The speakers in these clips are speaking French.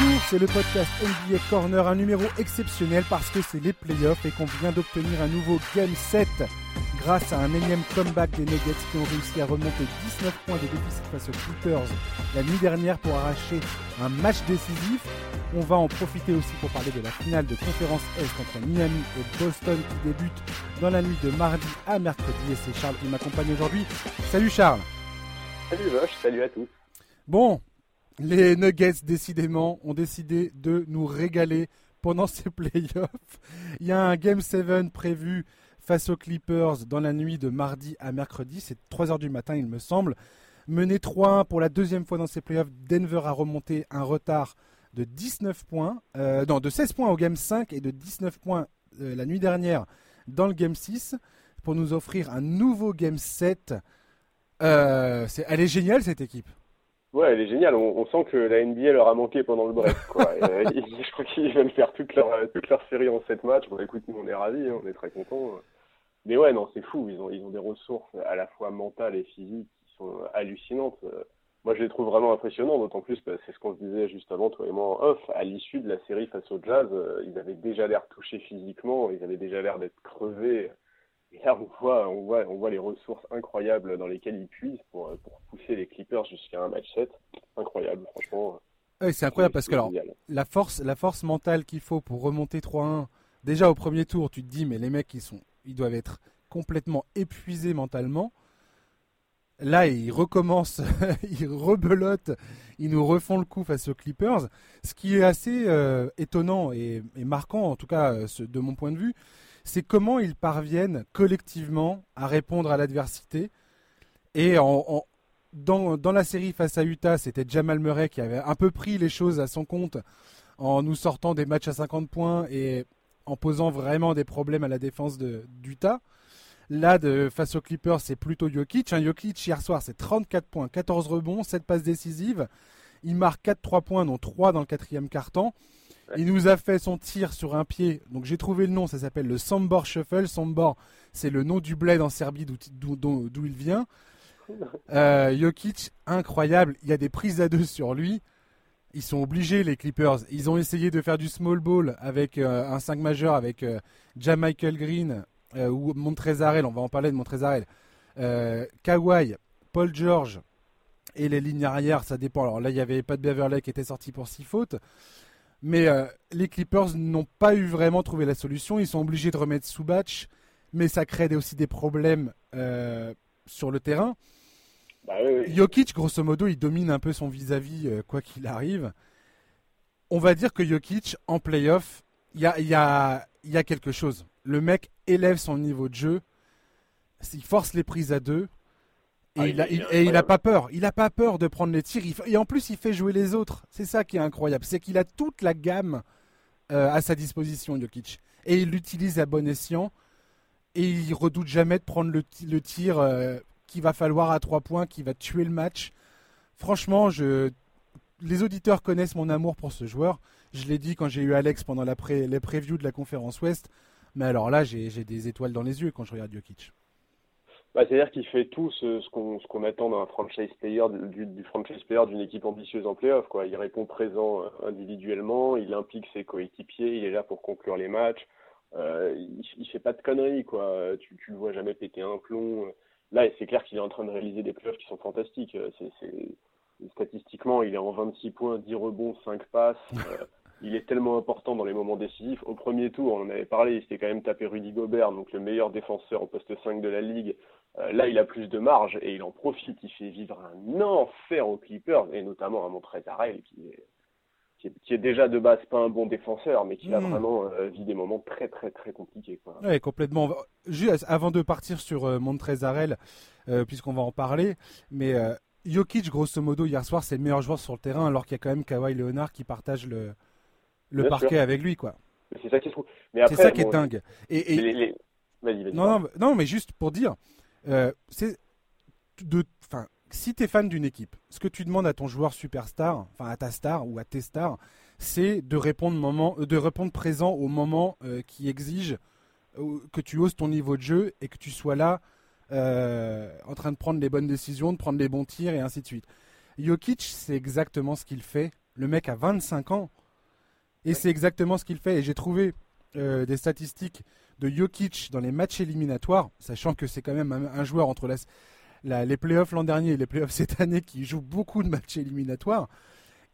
Bonjour, c'est le podcast NBA Corner, un numéro exceptionnel parce que c'est les playoffs et qu'on vient d'obtenir un nouveau Game 7 grâce à un énième comeback des Nuggets qui ont réussi à remonter 19 points de déficit face aux Clippers la nuit dernière pour arracher un match décisif. On va en profiter aussi pour parler de la finale de conférence Est entre Miami et Boston qui débute dans la nuit de mardi à mercredi et c'est Charles qui m'accompagne aujourd'hui. Salut Charles Salut Josh, salut à tous Bon, les Nuggets, décidément, ont décidé de nous régaler pendant ces playoffs. Il y a un Game 7 prévu face aux Clippers dans la nuit de mardi à mercredi. C'est 3h du matin, il me semble. Mené 3-1 pour la deuxième fois dans ces playoffs, Denver a remonté un retard de 19 points, euh, de 16 points au Game 5 et de 19 points euh, la nuit dernière dans le Game 6 pour nous offrir un nouveau Game 7. Euh, elle est géniale cette équipe. Ouais, elle est géniale. On, sent que la NBA leur a manqué pendant le break. Quoi. Euh, je crois qu'ils viennent faire toute leur, toute leur série en 7 matchs. Bon, écoute, nous, on est ravis, hein, on est très contents. Mais ouais, non, c'est fou. Ils ont, ils ont des ressources à la fois mentales et physiques qui sont hallucinantes. Moi, je les trouve vraiment impressionnants, d'autant plus, bah, c'est ce qu'on se disait juste avant, toi et moi, en off. À l'issue de la série face au Jazz, euh, ils avaient déjà l'air touchés physiquement, ils avaient déjà l'air d'être crevés. Et là, on voit, on, voit, on voit les ressources incroyables dans lesquelles ils puissent pour, pour pousser les Clippers jusqu'à un match 7. Incroyable, franchement. Oui, c'est incroyable parce que alors, la force, la force mentale qu'il faut pour remonter 3-1, déjà au premier tour, tu te dis, mais les mecs, ils, sont, ils doivent être complètement épuisés mentalement. Là, ils recommencent, ils rebelotent, ils nous refont le coup face aux Clippers. Ce qui est assez euh, étonnant et, marquant, en tout cas euh, de mon point de vue, c'est comment ils parviennent collectivement à répondre à l'adversité. Et dans, la série face à Utah, c'était Jamal Murray qui avait un peu pris les choses à son compte en nous sortant des matchs à 50 points et en posant vraiment des problèmes à la défense d'Utah. Là, face aux Clippers, c'est plutôt Jokic. Un Jokic, hier soir, c'est 34 points, 14 rebonds, 7 passes décisives. Il marque 4-3 points, dont 3 dans le quatrième quart-temps. Il nous a fait son tir sur un pied. Donc j'ai trouvé le nom, ça s'appelle le Sambor Shuffle. Sambor, c'est le nom du bled en Serbie d'où il vient. Euh, Jokic, incroyable. Il y a des prises à deux sur lui. Ils sont obligés, les Clippers. Ils ont essayé de faire du small ball avec euh, un 5 majeur avec euh, Michael Green euh, ou Montrezarel. On va en parler de Montrezarel. Euh, Kawhi, Paul George et les lignes arrière, ça dépend. Alors là, il y avait pas de Beverley qui était sorti pour 6 fautes. Mais euh, les Clippers n'ont pas eu vraiment trouvé la solution. Ils sont obligés de remettre sous batch, mais ça crée aussi des problèmes euh, sur le terrain. Bah Jokic, grosso modo, il domine un peu son vis-à-vis euh, quoi qu'il arrive. On va dire que Jokic, en playoff, il y a, y, a, y a quelque chose. Le mec élève son niveau de jeu, il force les prises à deux. Et, ah, il, a, et il a pas peur. Il a pas peur de prendre les tirs. et en plus, il fait jouer les autres. C'est ça qui est incroyable. C'est qu'il a toute la gamme euh, à sa disposition, Jokic. Et il l'utilise à bon escient. Et il redoute jamais de prendre le, le tir euh, qu'il va falloir à trois points, qui va tuer le match. Franchement, je... les auditeurs connaissent mon amour pour ce joueur. Je l'ai dit quand j'ai eu Alex pendant la les previews de la conférence Ouest. Mais alors là, j'ai des étoiles dans les yeux quand je regarde Jokic. Bah, C'est-à-dire qu'il fait tout ce, ce qu'on attend d'un franchise player, du, du franchise player d'une équipe ambitieuse en playoff. Quoi. Il répond présent euh, individuellement, il implique ses coéquipiers, il est là pour conclure les matchs. Euh, il, il fait pas de conneries, quoi. Tu, tu le vois jamais péter un plomb. Là, c'est clair qu'il est en train de réaliser des playoffs qui sont fantastiques. C'est, statistiquement, il est en 26 points, 10 rebonds, 5 passes. Euh, il est tellement important dans les moments décisifs. Au premier tour, on en avait parlé, il s'était quand même tapé Rudy Gobert, donc le meilleur défenseur au poste 5 de la ligue. Euh, là, il a plus de marge et il en profite. Il fait vivre un enfer aux Clippers, et notamment à Montrezl qui est, qui est, qui est, déjà de base pas un bon défenseur, mais qui a hmm. vraiment euh, vu des moments très très très compliqués. Quoi. Ouais, complètement. Juste avant de partir sur euh, Montrezl, euh, puisqu'on va en parler, mais Jokic, grosso modo, hier soir, c'est le meilleur joueur sur le terrain, alors qu'il y a quand même Kawhi Leonard qui partage le, le parquet avec lui, quoi. C'est ça qui est C'est ça qui est dingue. Et, non, non, non, mais juste pour dire, euh, c'est de, enfin, si tu es fan d'une équipe, ce que tu demandes à ton joueur superstar, enfin à ta star ou à tes stars, c'est de répondre moment, euh, de répondre présent au moment euh, qui exige que tu oses ton niveau de jeu et que tu sois là en train de prendre les bonnes décisions, de prendre les bons tirs et ainsi de suite. Jokic, c'est exactement ce qu'il fait Le mec a 25 ans. Et c'est exactement ce qu'il fait. Et j'ai trouvé des statistiques de Jokic dans les matchs éliminatoires, sachant que c'est quand même un, joueur entre les playoffs l'an dernier et les playoffs cette année qui joue beaucoup de matchs éliminatoires.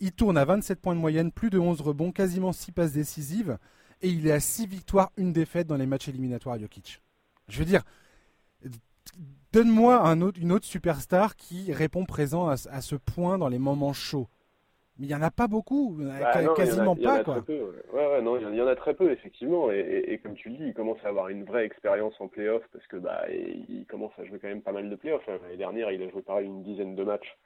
Il tourne à 27 points de moyenne, plus de 11 rebonds, quasiment 6 passes décisives. Et il est à 6 victoires, une défaite dans les matchs éliminatoires, Jokic. Je veux dire, donne-moi une autre superstar qui répond présent à, ce point dans les moments chauds. Mais il n'y en a pas beaucoup, quasiment pas. quoi. ouais. ouais, non, il y en a très peu, effectivement. Et, comme tu le dis, il commence à avoir une vraie expérience en playoff parce que bah, il commence à jouer quand même pas mal de playoffs. L'année dernière, il a joué pareil une dizaine de matchs.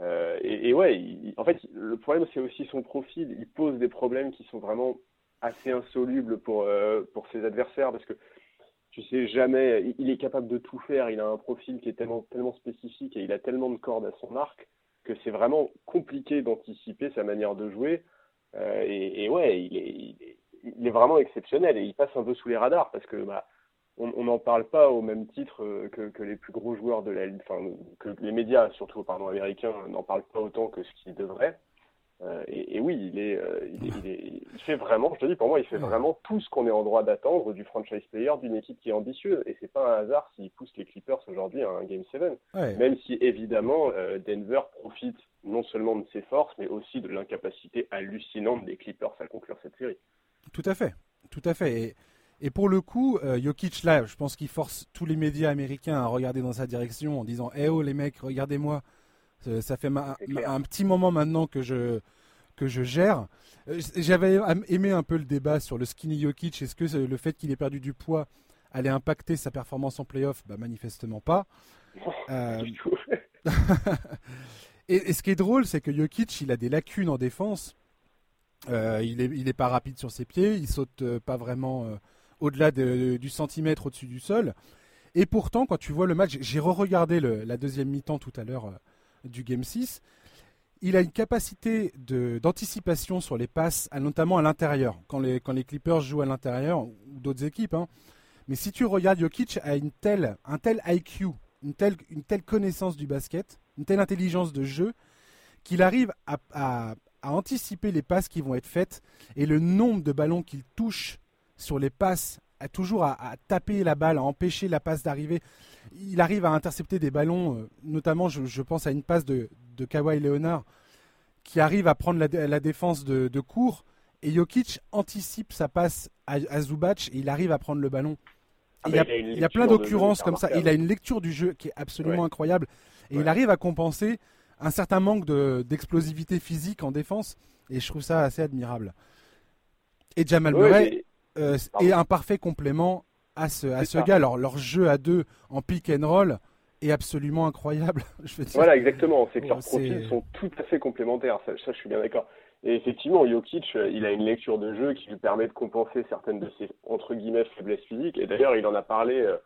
Euh, et, ouais, en fait, le problème, c'est aussi son profil. Il pose des problèmes qui sont vraiment assez insolubles pour, euh, pour ses adversaires parce que tu sais jamais, il est capable de tout faire. Il a un profil qui est tellement, tellement spécifique et il a tellement de cordes à son arc que c'est vraiment compliqué d'anticiper sa manière de jouer. Euh, et, ouais, il est, vraiment exceptionnel et il passe un peu sous les radars parce que bah, on n'en parle pas au même titre euh, que, que, les plus gros joueurs de la, enfin que les médias surtout pardon américains n'en parlent pas autant que ce qu'ils devraient. Euh, et, oui, il est, euh, il, est, il, fait vraiment, je te dis, pour moi, il fait vraiment tout ce qu'on est en droit d'attendre du franchise player d'une équipe qui est ambitieuse. Et c'est pas un hasard s'il pousse les Clippers aujourd'hui à un Game 7. Même si, évidemment, euh, Denver profite non seulement de ses forces, mais aussi de l'incapacité hallucinante des Clippers à conclure cette série. Tout à fait, tout à fait. Et, et pour le coup, Jokic, là, je pense qu'il force tous les médias américains à regarder dans sa direction en disant Eh oh, les mecs, regardez-moi ça fait un petit moment maintenant que je, que je gère. Euh, j'avais aimé un peu le débat sur le skinny Jokic. Est-ce que le fait qu'il ait perdu du poids allait impacter sa performance en playoff? Bah, Manifestement pas. Euh, et, ce qui est drôle, c'est que Jokic, il a des lacunes en défense. Euh, il, est, il est pas rapide sur ses pieds, il saute pas vraiment au-delà du centimètre au-dessus du sol. Et pourtant, quand tu vois le match, j'ai re-regardé la deuxième mi-temps tout à l'heure du Game 6. Il a une capacité d'anticipation sur les passes, notamment à l'intérieur, quand les, quand les Clippers jouent à l'intérieur, ou d'autres équipes. Hein. Mais si tu regardes, Jokic a une telle, un tel IQ, une telle, une telle connaissance du basket, une telle intelligence de jeu, qu'il arrive à, à, anticiper les passes qui vont être faites et le nombre de ballons qu'il touche sur les passes, à toujours à, taper la balle, à empêcher la passe d'arriver il arrive à intercepter des ballons, euh, notamment je, pense à une passe de, de Kawhi Leonard qui arrive à prendre la, défense de, de, court et Jokic anticipe sa passe à, Zubac et il arrive à prendre le ballon. Ah, il, y a, plein d'occurrences comme ça. Il a une lecture du jeu qui est absolument incroyable et il arrive à compenser un certain manque d'explosivité physique en défense et je trouve ça assez admirable. Et Jamal Murray euh, est un parfait complément à ce, à ce gars. Alors, leur jeu à deux en pick and roll est absolument incroyable. je Voilà, exactement. C'est que leurs profils sont tout à fait complémentaires. Ça, je suis bien d'accord. Et effectivement, Jokic, euh, il a une lecture de jeu qui lui permet de compenser certaines de ses, entre guillemets, faiblesses physiques. Et d'ailleurs, il en a parlé, euh,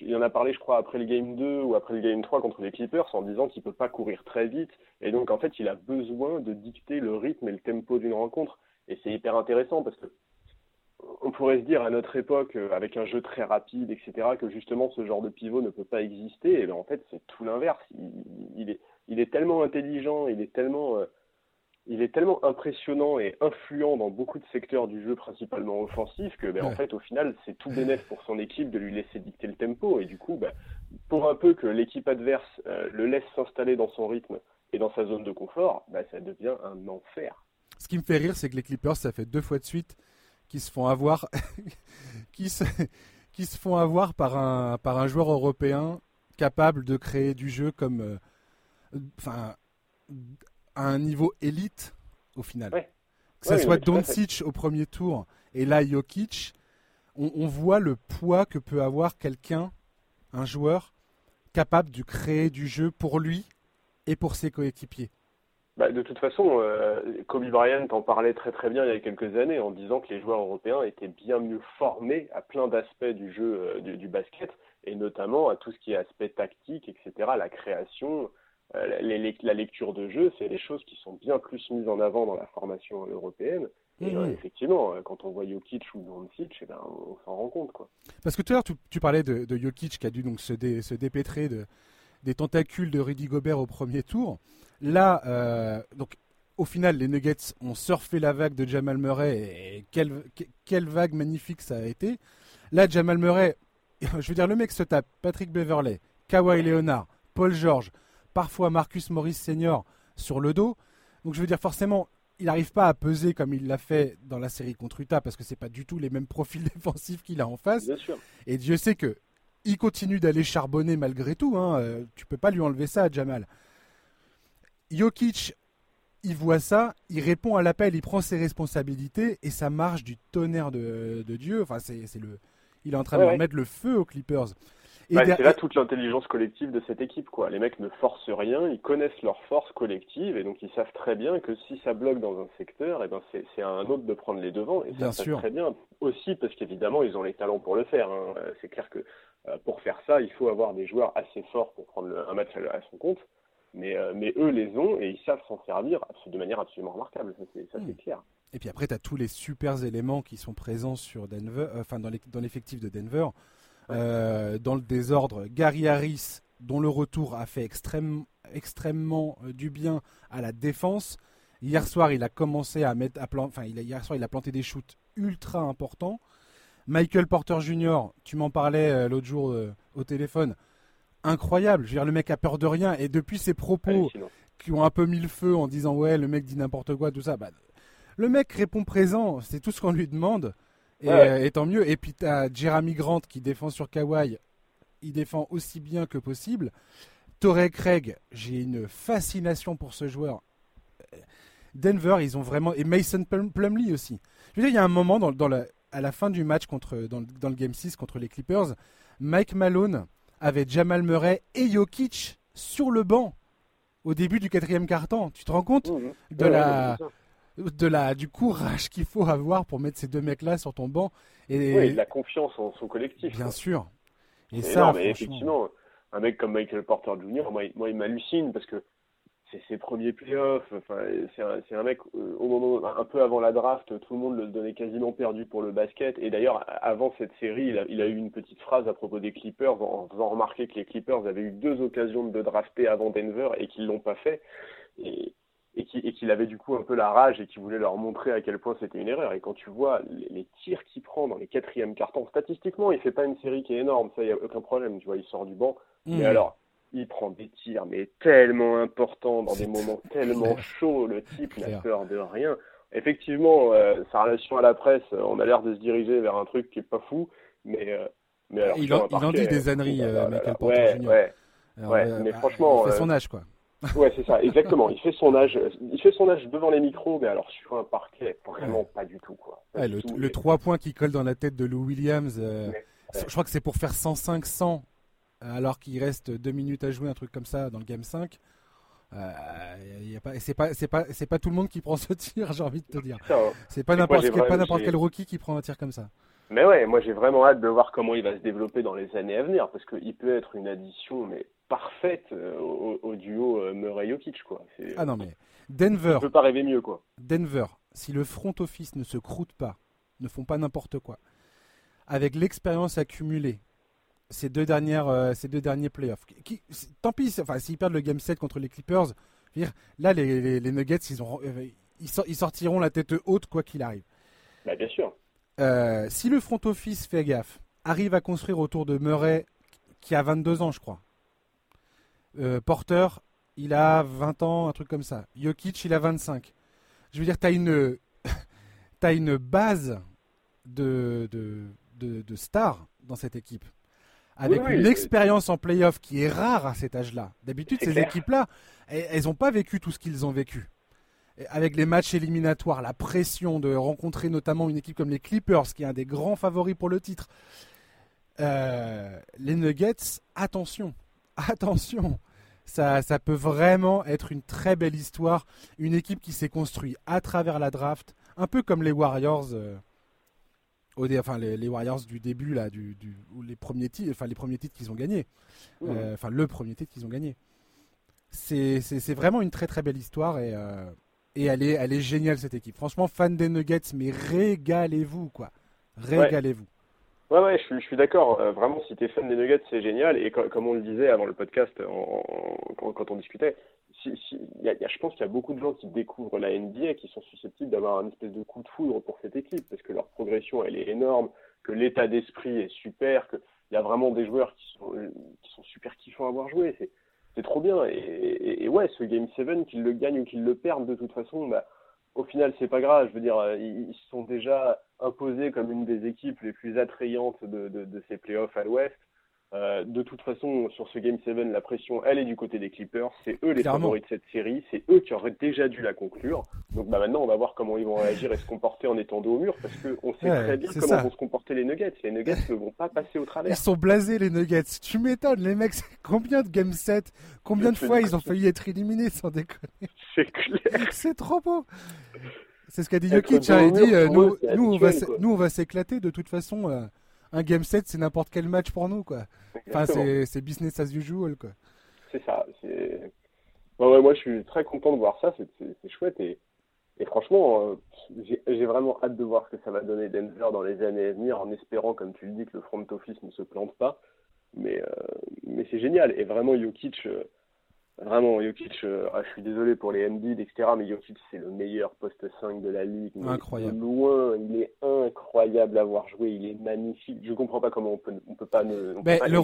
il en a parlé, je crois, après le game 2 ou après le game 3 contre les Clippers en disant qu'il peut pas courir très vite. Et donc, en fait, il a besoin de dicter le rythme et le tempo d'une rencontre. Et c'est hyper intéressant parce que on pourrait se dire à notre époque, euh, avec un jeu très rapide, etc., que justement ce genre de pivot ne peut pas exister. Et bien en fait, c'est tout l'inverse. Il, est, il est tellement intelligent, il est tellement, euh, il est tellement impressionnant et influent dans beaucoup de secteurs du jeu, principalement offensif, que ben, en fait, au final, c'est tout bénéf pour son équipe de lui laisser dicter le tempo. Et du coup, ben, pour un peu que l'équipe adverse euh, le laisse s'installer dans son rythme et dans sa zone de confort, ben, ça devient un enfer. Ce qui me fait rire, c'est que les Clippers, ça fait deux fois de suite qui se font avoir, qui se, qui se font avoir par un, par un joueur européen capable de créer du jeu comme, euh, enfin, à un niveau élite au final. Que ce soit Doncic au premier tour et là Jokic, on, on, voit le poids que peut avoir quelqu'un, un joueur capable de créer du jeu pour lui et pour ses coéquipiers. Bah, de toute façon, euh, Kobe Bryant en parlait très très bien il y a quelques années en disant que les joueurs européens étaient bien mieux formés à plein d'aspects du jeu euh, du, basket et notamment à tout ce qui est aspect tactique, etc., la création, euh, la lecture de jeu, c'est des choses qui sont bien plus mises en avant dans la formation européenne. Et mmh. effectivement, quand on voit Jokic ou Doncic, eh ben, on s'en rend compte. Quoi. Parce que tout à l'heure, tu, parlais de, de, Jokic qui a dû donc se, se dépêtrer de, des tentacules de Rudy Gobert au premier tour. Là, euh, donc au final, les Nuggets ont surfé la vague de Jamal Murray et quelle, quelle vague magnifique ça a été. Là, Jamal Murray, je veux dire, le mec se tape Patrick Beverley, Kawhi Leonard, Paul George, parfois Marcus Morris Senior sur le dos. Donc je veux dire, forcément, il n'arrive pas à peser comme il l'a fait dans la série contre Utah parce que c'est pas du tout les mêmes profils défensifs qu'il a en face. Et Dieu sait que il continue d'aller charbonner malgré tout. Hein. Euh, tu peux pas lui enlever ça à Jamal. Jokic, il voit ça, il répond à l'appel, il prend ses responsabilités et ça marche du tonnerre de, Dieu. Enfin, c'est, le, il est en train de mettre le feu aux Clippers. Bah, c'est là toute l'intelligence collective de cette équipe. Quoi. Les mecs ne forcent rien, ils connaissent leur force collective et donc ils savent très bien que si ça bloque dans un secteur, et eh ben c'est à un autre de prendre les devants. Et bien ça sûr. très bien aussi parce qu'évidemment ils ont les talents pour le faire. Hein. Euh, c'est clair que pour faire ça, il faut avoir des joueurs assez forts pour prendre un match à, son compte. Mais, euh, mais eux les ont et ils savent s'en servir de manière absolument remarquable. Ça c'est hmm. clair. Et puis après, tu as tous les super éléments qui sont présents sur Denver, enfin dans l'effectif de Denver. Euh, dans le désordre, Gary Harris, dont le retour a fait extrêmement euh, du bien à la défense. Hier soir, il a commencé à mettre, enfin, il a, hier soir, il a planté des shoots ultra importants. Michael Porter Jr., tu m'en parlais euh, l'autre jour au téléphone, incroyable. Je veux dire, le mec a peur de rien. Et depuis ses propos qui ont un peu mis le feu en disant ouais, le mec dit n'importe quoi, tout ça, bah, le mec répond présent. C'est tout ce qu'on lui demande. Euh, et, tant mieux. Et puis tu as Jeremy Grant qui défend sur Kawhi. Il défend aussi bien que possible. Torrey Craig, j'ai une fascination pour ce joueur. Denver, ils ont vraiment. Et Mason Plumlee aussi. Je veux dire, il y a un moment dans, dans à la fin du match contre, dans, dans, le Game 6 contre les Clippers, Mike Malone avait Jamal Murray et Jokic sur le banc au début du quatrième quart-temps. Tu te rends compte mmh, de la de la, du courage qu'il faut avoir pour mettre ces deux mecs-là sur ton banc. Et, de la confiance en son collectif. Bien sûr. Et ça, mais effectivement, un mec comme Michael Porter Jr., moi, moi il m'hallucine parce que c'est ses premiers playoffs. Enfin, c'est un, un, mec, euh, au moment, un peu avant la draft, tout le monde le donnait quasiment perdu pour le basket. Et d'ailleurs, avant cette série, il a, il a, eu une petite phrase à propos des Clippers en faisant remarquer que les Clippers avaient eu deux occasions de drafter avant Denver et qu'ils l'ont pas fait. Et, et qu'il avait du coup un peu la rage et qu'il voulait leur montrer à quel point c'était une erreur. Et quand tu vois les, tirs qu'il prend dans les quatrièmes cartons, statistiquement, il fait pas une série qui est énorme, ça, il n'y a aucun problème. Tu vois, il sort du banc. Mais hmm. alors, il prend des tirs, mais tellement importants, dans des moments tellement chauds, le type n'a peur de rien. Effectivement, euh, sa relation à la presse, on a l'air de se diriger vers un truc qui est pas fou, mais. Euh, mais alors, il, en, dit des âneries, euh, Michael Porter Jr. Ouais, ouais. mais franchement. Il fait son âge, quoi. Ouais, c'est ça, exactement. Il fait son âge, il fait son âge devant les micros, mais alors sur un parquet, vraiment pas du tout, quoi. le, 3 points qui colle dans la tête de Lou Williams, euh, je crois que c'est pour faire 105-100, alors qu'il reste 2 minutes à jouer, un truc comme ça, dans le game 5. Euh, c'est pas, c'est pas, c'est pas tout le monde qui prend ce tir, j'ai envie de te dire. C'est pas n'importe quel, pas n'importe quel rookie qui prend un tir comme ça. Mais ouais, moi j'ai vraiment hâte de voir comment il va se développer dans les années à venir, parce qu'il peut être une addition, mais parfaite euh, au, duo euh, Murray-Jokic, quoi. Ah non, mais Denver. On peut pas rêver mieux, quoi. Denver, si le front office ne se croûte pas, ne font pas n'importe quoi, avec l'expérience accumulée, ces deux, dernières, euh, ces deux derniers playoffs, qui, tant pis, enfin, s'ils perdent le game 7 contre les Clippers, là, les, les, Nuggets, ils, ont, ils, sortiront la tête haute quoi qu'il arrive. Bah, bien sûr. si le front office fait gaffe, arrive à construire autour de Murray, qui a 22 ans, je crois, euh, Porter, il a 20 ans, un truc comme ça. Jokic, il a 25. Je veux dire, tu as une, as une base de, de, stars dans cette équipe. Avec une expérience en playoff qui est rare à cet âge-là. D'habitude, ces équipes-là, elles n'ont pas vécu tout ce qu'ils ont vécu. Avec les matchs éliminatoires, la pression de rencontrer notamment une équipe comme les Clippers, qui est un des grands favoris pour le titre. Euh, les Nuggets, attention, attention, ça, ça, peut vraiment être une très belle histoire. Une équipe qui s'est construite à travers la draft, un peu comme les Warriors. Euh, enfin, les, Warriors du début là, du, du les premiers titres, enfin les premiers titres qu'ils ont gagnés, euh, enfin le premier titre qu'ils ont gagné. C'est vraiment une très très belle histoire et, euh, et elle est elle est géniale cette équipe. Franchement, fan des Nuggets, mais régalez-vous quoi, régalez-vous. Ouais, ouais, je suis, je suis d'accord. Euh, vraiment, si t'es fan des Nuggets, c'est génial. Et comme on le disait avant le podcast, quand, on discutait, je pense qu'il y a beaucoup de gens qui découvrent la NBA qui sont susceptibles d'avoir un espèce de coup de foudre pour cette équipe parce que leur progression elle est énorme, que l'état d'esprit est super, qu'il y a vraiment des joueurs qui sont, super kiffants à avoir joué. C'est trop bien. Et, ouais, ce Game 7, qu'ils le gagnent ou qu'ils le perdent, de toute façon, bah, au final, c'est pas grave. Je veux dire, ils, ils sont déjà imposés comme une des équipes les plus attrayantes de, de ces playoffs à l'Ouest. Euh, de toute façon, sur ce Game 7, la pression, elle est du côté des Clippers. C'est eux les favoris de cette série. C'est eux qui auraient déjà dû la conclure. Donc bah, maintenant, on va voir comment ils vont réagir et se comporter en étant dos au mur. Parce qu'on sait très bien comment vont se comporter les Nuggets. Les Nuggets ne vont pas passer au travers. Ils sont blasés, les Nuggets. Tu m'étonnes, les mecs. Combien de Game 7 Combien de fois ils ont failli être éliminés sans déconner? C'est clair. C'est trop beau. C'est ce qu'a dit Jokic. Hein. il dit euh, nous, nous, on va, nous, on va s'éclater de toute façon. Euh, un game set, c'est n'importe quel match pour nous, quoi. Enfin, c'est business as usual, quoi. C'est ça. ouais, moi, je suis très content de voir ça. C'est chouette. Et, et franchement, euh, j'ai vraiment hâte de voir ce que ça va donner Denver dans les années à venir, en espérant, comme tu le dis, que le front office ne se plante pas. Mais, euh, mais c'est génial. Et vraiment, Jokic, euh, Vraiment, Jokic, euh, ah, je suis désolé pour les Embiid, etc., mais Jokic, c'est le meilleur poste 5 de la ligue. Incroyable. Loin, il est incroyable à voir jouer, il est magnifique. Je comprends pas comment on peut, on peut pas ne. mais le,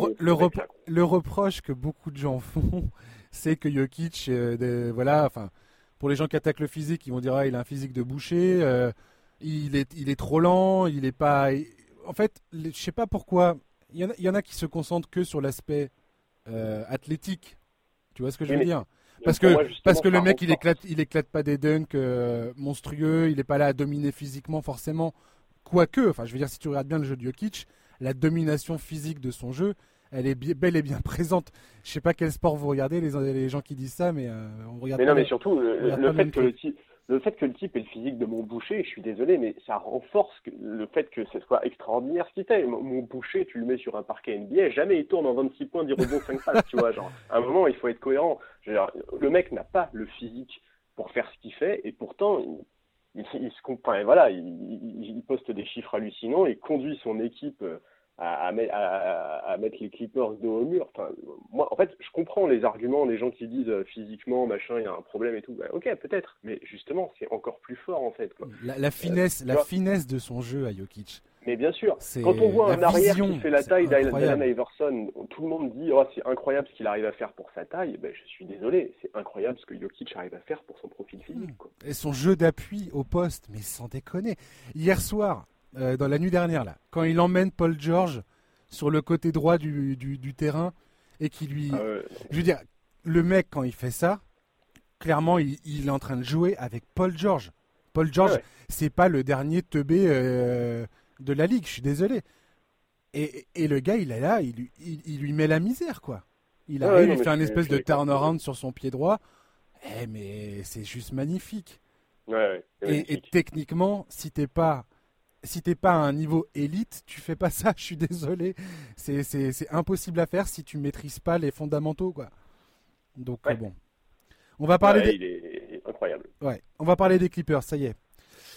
le, reproche que beaucoup de gens font, c'est que Jokic, euh, voilà, enfin, pour les gens qui attaquent le physique, ils vont dire, ah, il a un physique de boucher, euh, il, est, il est trop lent, il est pas. En fait, je sais pas pourquoi. Il y, en a, il y en a qui se concentrent que sur l'aspect athlétique tu vois ce que je veux dire parce que, parce que le mec, il éclate, il éclate pas des dunks euh, monstrueux, il est pas là à dominer physiquement forcément. Quoique, enfin, je veux dire, si tu regardes bien le jeu de Jokic, la domination physique de son jeu, elle est belle et bien présente. Je sais pas quel sport vous regardez, les, les gens qui disent ça, mais euh, on regarde. Mais non, mais surtout, le, fait que le, le fait que le type ait le physique de mon boucher, je suis désolé, mais ça renforce le fait que ce soit extraordinaire ce qu'il fait. Mon boucher, tu le mets sur un parquet NBA, jamais il tourne en 26 points, 10 rebonds, 5 passes, tu vois. Genre, à un moment, il faut être cohérent. le mec n'a pas le physique pour faire ce qu'il fait, et pourtant, il, se voilà, il, poste des chiffres hallucinants, et conduit son équipe euh, à, à, mettre les Clippers dos au mur. Enfin, moi, en fait, je comprends les arguments des gens qui disent euh, physiquement, machin, il y a un problème et tout. Bah, ok, peut-être, mais justement, c'est encore plus fort en fait. La, finesse, euh, la finesse de son jeu à Jokic. Mais bien sûr, quand on voit un arrière qui fait la taille d'Allen Iverson, tout le monde dit oh, c'est incroyable ce qu'il arrive à faire pour sa taille. Ben, je suis désolé, c'est incroyable ce que Jokic arrive à faire pour son profil physique. Et son jeu d'appui au poste, mais sans déconner. Hier soir, euh, dans la nuit dernière, là, quand il emmène Paul George sur le côté droit du, du, terrain et qui lui. Ah je veux dire, le mec, quand il fait ça, clairement, il, il, est en train de jouer avec Paul George. Paul George, c'est pas le dernier teubé euh, de la ligue, je suis désolé. Et, et, le gars, il est là, il, il, lui met la misère, quoi. Il arrive, il fait un espèce de turnaround sur son pied droit. Eh, mais c'est juste magnifique. et, et, techniquement, si t'es pas si t'es pas à un niveau élite, tu fais pas ça, je suis désolé. C'est impossible à faire si tu maîtrises pas les fondamentaux, quoi. Donc bon. On va parler. des... Il est incroyable. Ouais. On va parler des Clippers, ça y est.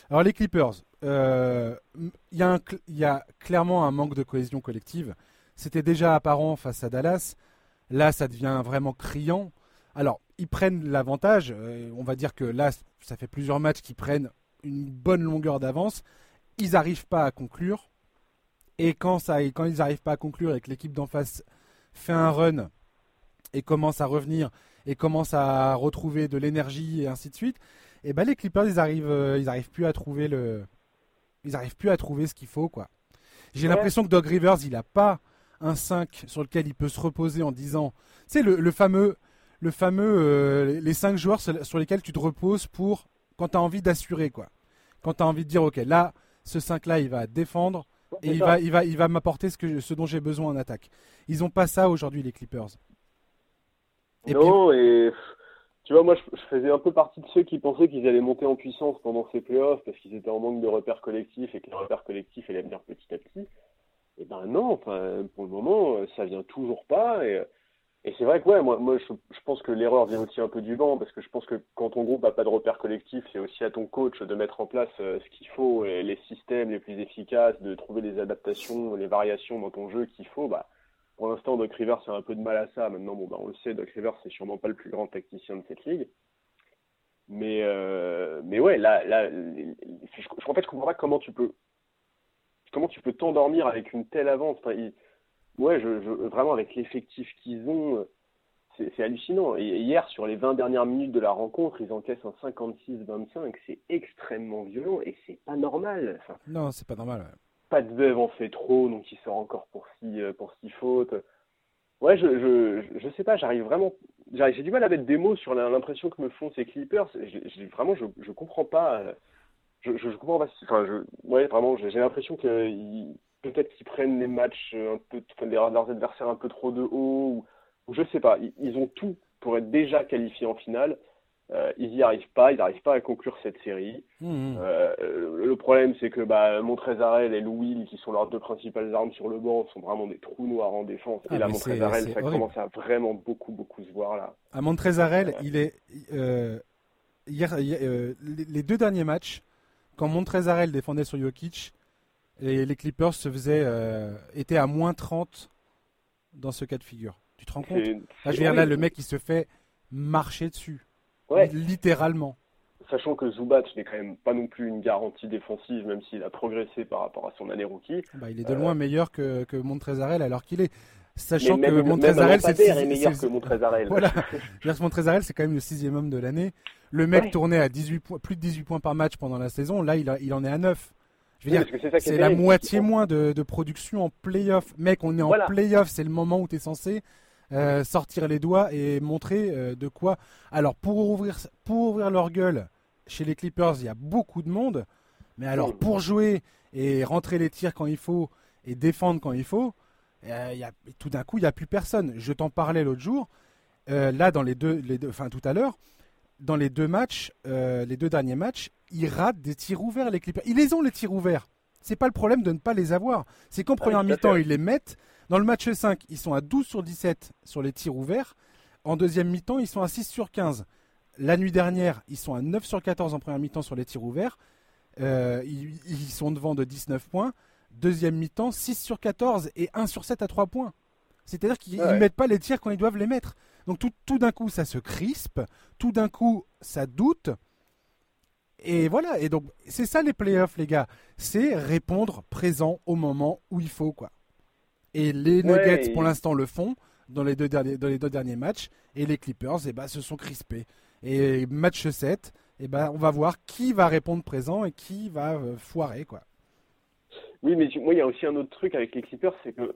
Alors les Clippers, euh, il y, y, a clairement un manque de cohésion collective. C'était déjà apparent face à Dallas. Là, ça devient vraiment criant. Alors, ils prennent l'avantage. Euh, on va dire que là, ça fait plusieurs matchs qu'ils prennent une bonne longueur d'avance ils n'arrivent pas à conclure. Et quand, ça, quand ils n'arrivent pas à conclure et que l'équipe d'en face fait un run et commence à revenir et commence à retrouver de l'énergie et ainsi de suite, et eh ben les Clippers ils arrivent, euh, ils arrivent plus à trouver le, ils arrivent plus à trouver ce qu'il faut quoi. J'ai l'impression que Doug Rivers il a pas un 5 sur lequel il peut se reposer en disant, c'est le, le, fameux, le fameux, euh, les 5 joueurs sur lesquels tu te reposes pour quand tu as envie d'assurer quoi. Quand tu as envie de dire ok là ce 5-là, il va défendre et il va, il va, il va m'apporter ce, que, ce dont j'ai besoin en attaque. Ils n'ont pas ça aujourd'hui, les Clippers. non, et tu vois, moi, je, faisais un peu partie de ceux qui pensaient qu'ils allaient monter en puissance pendant ces playoffs parce qu'ils étaient en manque de repères collectifs et que les repères collectifs allaient venir petit à petit. Et ben non, enfin, pour le moment, ça vient toujours pas. Et et c'est vrai que ouais, moi, moi je, pense que l'erreur vient aussi un peu du banc, parce que je pense que quand ton groupe n'a pas de repère collectif, c'est aussi à ton coach de mettre en place euh, ce qu'il faut, les systèmes les plus efficaces, de trouver les adaptations, les variations dans ton jeu qu'il faut. Bah, pour l'instant, Doc Rivers a un peu de mal à ça. Maintenant, bon, bah, on le sait, Doc Rivers, c'est sûrement pas le plus grand tacticien de cette ligue. Mais, euh, mais ouais, là, là je, je comprends pas comment tu peux, comment tu peux t'endormir avec une telle avance. Ouais, je, vraiment, avec l'effectif qu'ils ont, c'est hallucinant. Et hier, sur les 20 dernières minutes de la rencontre, ils encaissent un 56-25. C'est extrêmement violent et c'est pas normal. non, c'est pas normal. Pas de Bev en fait trop, donc il sort encore pour six, euh, pour six fautes. Ouais, je, je, je sais pas, j'arrive vraiment. J'ai du mal à mettre des mots sur l'impression que me font ces Clippers. vraiment, je, je comprends pas. Euh, je, je, comprends pas. Enfin, je, ouais, vraiment, j'ai l'impression que peut-être qu'ils prennent les matchs un peu, leurs adversaires un peu trop de haut. Ou, je sais pas, ils, ont tout pour être déjà qualifiés en finale. Euh, ils n'y arrivent pas, ils n'arrivent pas à conclure cette série. Mmh, mmh. Euh, le problème, c'est que bah, Montrezarel et Louis, qui sont leurs deux principales armes sur le banc, sont vraiment des trous noirs en défense. et ah, là, Montrezarel, ça commence à vraiment beaucoup, beaucoup se voir là. À Montrezarel, il est euh, hier, les deux derniers matchs, quand Montrezarel défendait sur Jokic, et les Clippers se faisaient, étaient à moins 30 dans ce cas de figure. Tu te rends compte? Là, je le mec, il se fait marcher dessus. Littéralement. Sachant que Zubat n'est quand même pas non plus une garantie défensive, même s'il a progressé par rapport à son année rookie. Bah, il est de loin euh, meilleur que, que Montrezarel alors qu'il est. Sachant que Montrezarel, c'est est meilleur que Montrezarel. voilà. Montrezarel, c'est quand même le sixième homme de l'année. Le mec tournait à 18 points, plus de 18 points par match pendant la saison. Là, il, il en est à 9. Je veux dire, c'est la moitié moins de, de, production en playoff. Mec, on est en playoff, c'est le moment où tu es censé euh, sortir les doigts et montrer euh, de quoi. Alors pour ouvrir, pour ouvrir leur gueule, chez les Clippers, il y a beaucoup de monde. Mais alors pour jouer et rentrer les tirs quand il faut et défendre quand il faut, euh, y a, tout d'un coup il n'y a plus personne. Je t'en parlais l'autre jour. là dans les deux, les deux, enfin tout à l'heure, dans les deux matchs, les deux derniers matchs, ils ratent des tirs ouverts les Clippers. Ils les ont les tirs ouverts. C'est pas le problème de ne pas les avoir. C'est qu'en ah première mi-temps ils les mettent dans le match 5, ils sont à 12 sur 17 sur les tirs ouverts. En deuxième mi-temps, ils sont à 6 sur 15. La nuit dernière, ils sont à 9 sur 14 en première mi-temps sur les tirs ouverts. Euh, ils, sont devant de 19 points. Deuxième mi-temps, 6 sur 14 et 1 sur 7 à 3 points. C'est-à-dire qu'ils ne mettent pas les tirs quand ils doivent les mettre. Donc tout, tout d'un coup, ça se crispe. Tout d'un coup, ça doute. Et voilà. Et donc, c'est ça les playoffs, les gars. C'est répondre présent au moment où il faut, quoi. Et les Nuggets, pour l'instant, le font dans les, deux derniers, dans les deux derniers matchs. Et les Clippers eh ben, se sont crispés. Et match 7, eh ben, on va voir qui va répondre présent et qui va euh, foirer. quoi. Oui, mais moi, il y a aussi un autre truc avec les Clippers, c'est que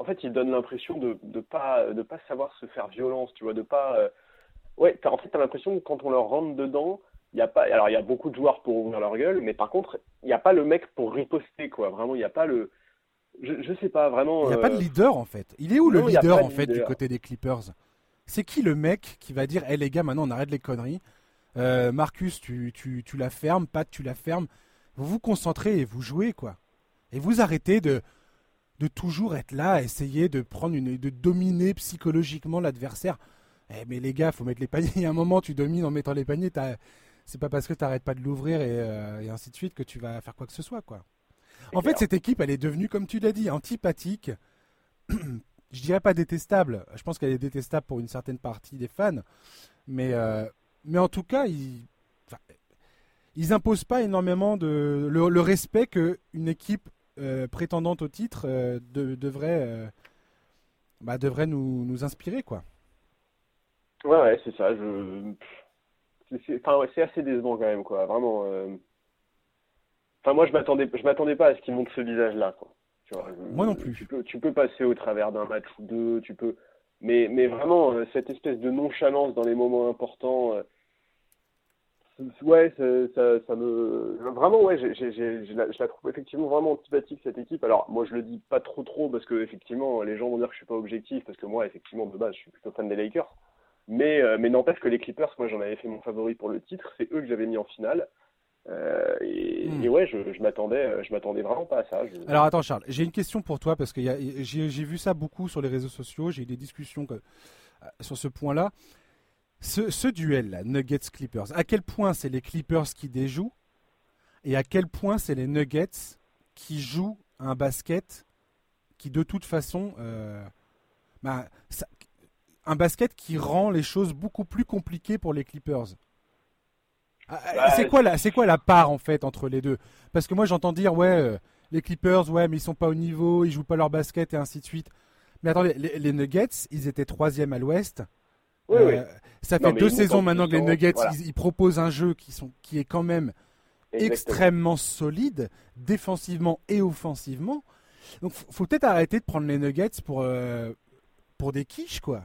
en fait, ils donnent l'impression de ne pas, de pas savoir se faire violence, tu vois, de pas... Euh, ouais, en fait, tu as l'impression que quand on leur rentre dedans, il y a pas... Alors, il y a beaucoup de joueurs pour ouvrir leur gueule, mais par contre, il n'y a pas le mec pour riposter, quoi. Vraiment, il n'y a pas le je, je sais pas vraiment. Il n'y a pas de euh, leader en fait. Il est où le leader en fait du côté des Clippers? C'est qui le mec qui va dire, hé les gars, maintenant on arrête les conneries? Euh, Marcus, tu, tu, tu, la fermes, Pat, tu la fermes. Vous vous concentrez et vous jouez quoi. Et vous arrêtez de, de toujours être là, à essayer de prendre une, de dominer psychologiquement l'adversaire. Eh, mais les gars, faut mettre les paniers. Il y a un moment, tu domines en mettant les paniers. C'est pas parce que tu n'arrêtes pas de l'ouvrir et, euh, et, ainsi de suite que tu vas faire quoi que ce soit quoi. En fait, cette équipe, elle est devenue, comme tu l'as dit, antipathique. je dirais pas détestable. Je pense qu'elle est détestable pour une certaine partie des fans. Mais, euh, mais en tout cas, ils, ils imposent pas énormément de, le, respect qu'une équipe euh, prétendante au titre euh, devrait, bah, devrait nous, nous inspirer. quoi. Ouais, ouais, c'est ça. Je... C'est assez décevant quand même, quoi. Vraiment. Enfin, moi, je m'attendais, je m'attendais pas à ce qu'il montre ce visage-là, quoi. moi non plus. Tu peux, tu peux passer au travers d'un match ou deux, tu peux. Mais, mais vraiment, euh, cette espèce de nonchalance dans les moments importants. Ouais, ça, ça, me. Vraiment, ouais, je la trouve effectivement vraiment antipathique, cette équipe. Alors, moi, je le dis pas trop, trop, parce que, effectivement, les gens vont dire que je suis pas objectif, parce que moi, effectivement, de base, je suis plutôt fan des Lakers. Mais, euh, mais n'empêche que les Clippers, moi, j'en avais fait mon favori pour le titre. C'est eux que j'avais mis en finale. Euh, hmm. et, ouais, je, je m'attendais, euh, je m'attendais vraiment pas à ça. Alors attends Charles, j'ai une question pour toi parce que j'ai vu ça beaucoup sur les réseaux sociaux, j'ai eu des discussions sur ce point-là. Ce, ce duel Nuggets Clippers, à quel point c'est les Clippers qui déjouent et à quel point c'est les Nuggets qui jouent un basket qui de toute façon, bah, un basket qui rend les choses beaucoup plus compliquées pour les Clippers. Ah, bah, c'est quoi la, c'est quoi la part en fait entre les deux? Parce que moi j'entends dire ouais, les Clippers, ouais, mais ils sont pas au niveau, ils jouent pas leur basket et ainsi de suite. Mais attendez, les, Nuggets, ils étaient troisième à l'Ouest. Euh, ça fait deux saisons maintenant que les Nuggets, ils, proposent un jeu qui, sont, qui est quand même extrêmement solide, défensivement et offensivement. Donc, faut peut-être arrêter de prendre les Nuggets pour, euh, pour des quiches, quoi.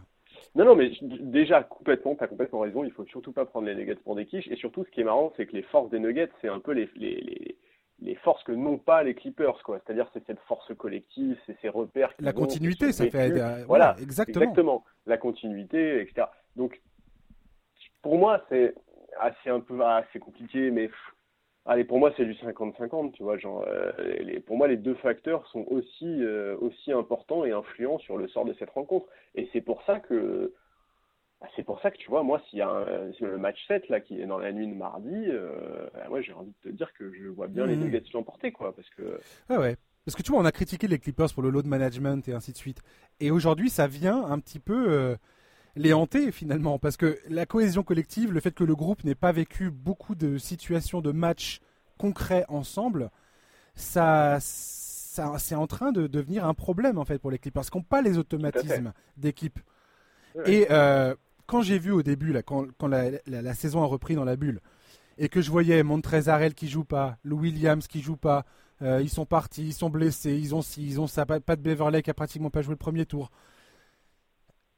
Non, non, mais déjà, complètement, tu as complètement raison. Il faut surtout pas prendre les Nuggets pour des quiches. Et surtout, ce qui est marrant, c'est que les forces des Nuggets, c'est un peu les, les, les forces que n'ont pas les Clippers, quoi. C'est-à-dire c'est cette force collective, c'est ces repères. La continuité, ça fait. voilà, exactement. exactement. La continuité, etc. Donc, pour moi, c'est assez un peu assez compliqué, mais allez, pour moi, c'est du 50-50, tu vois. Genre, euh, les, pour moi, les deux facteurs sont aussi euh, aussi importants et influents sur le sort de cette rencontre. Et c'est pour ça que c'est pour ça que tu vois, moi, s'il y a le match 7 là, qui est dans la nuit de mardi, euh, bah, j'ai envie de te dire que je vois bien les Nuggets mmh. l'emporter. Quoi, parce que... Ah ouais. Parce que tu vois, on a critiqué les Clippers pour le load management et ainsi de suite. Et aujourd'hui, ça vient un petit peu euh, les hanter finalement. Parce que la cohésion collective, le fait que le groupe n'ait pas vécu beaucoup de situations de matchs concrets ensemble, ça, ça c'est en train de devenir un problème en fait pour les Clippers, qui n'ont pas les automatismes d'équipe. Et euh, quand j'ai vu au début, là, quand, la, saison a repris dans la bulle, et que je voyais Montrezarel qui joue pas, Lou Williams qui joue pas, euh, ils sont partis, ils sont blessés, ils ont ils ont ça, pas, de Beverley qui a pratiquement pas joué le premier tour.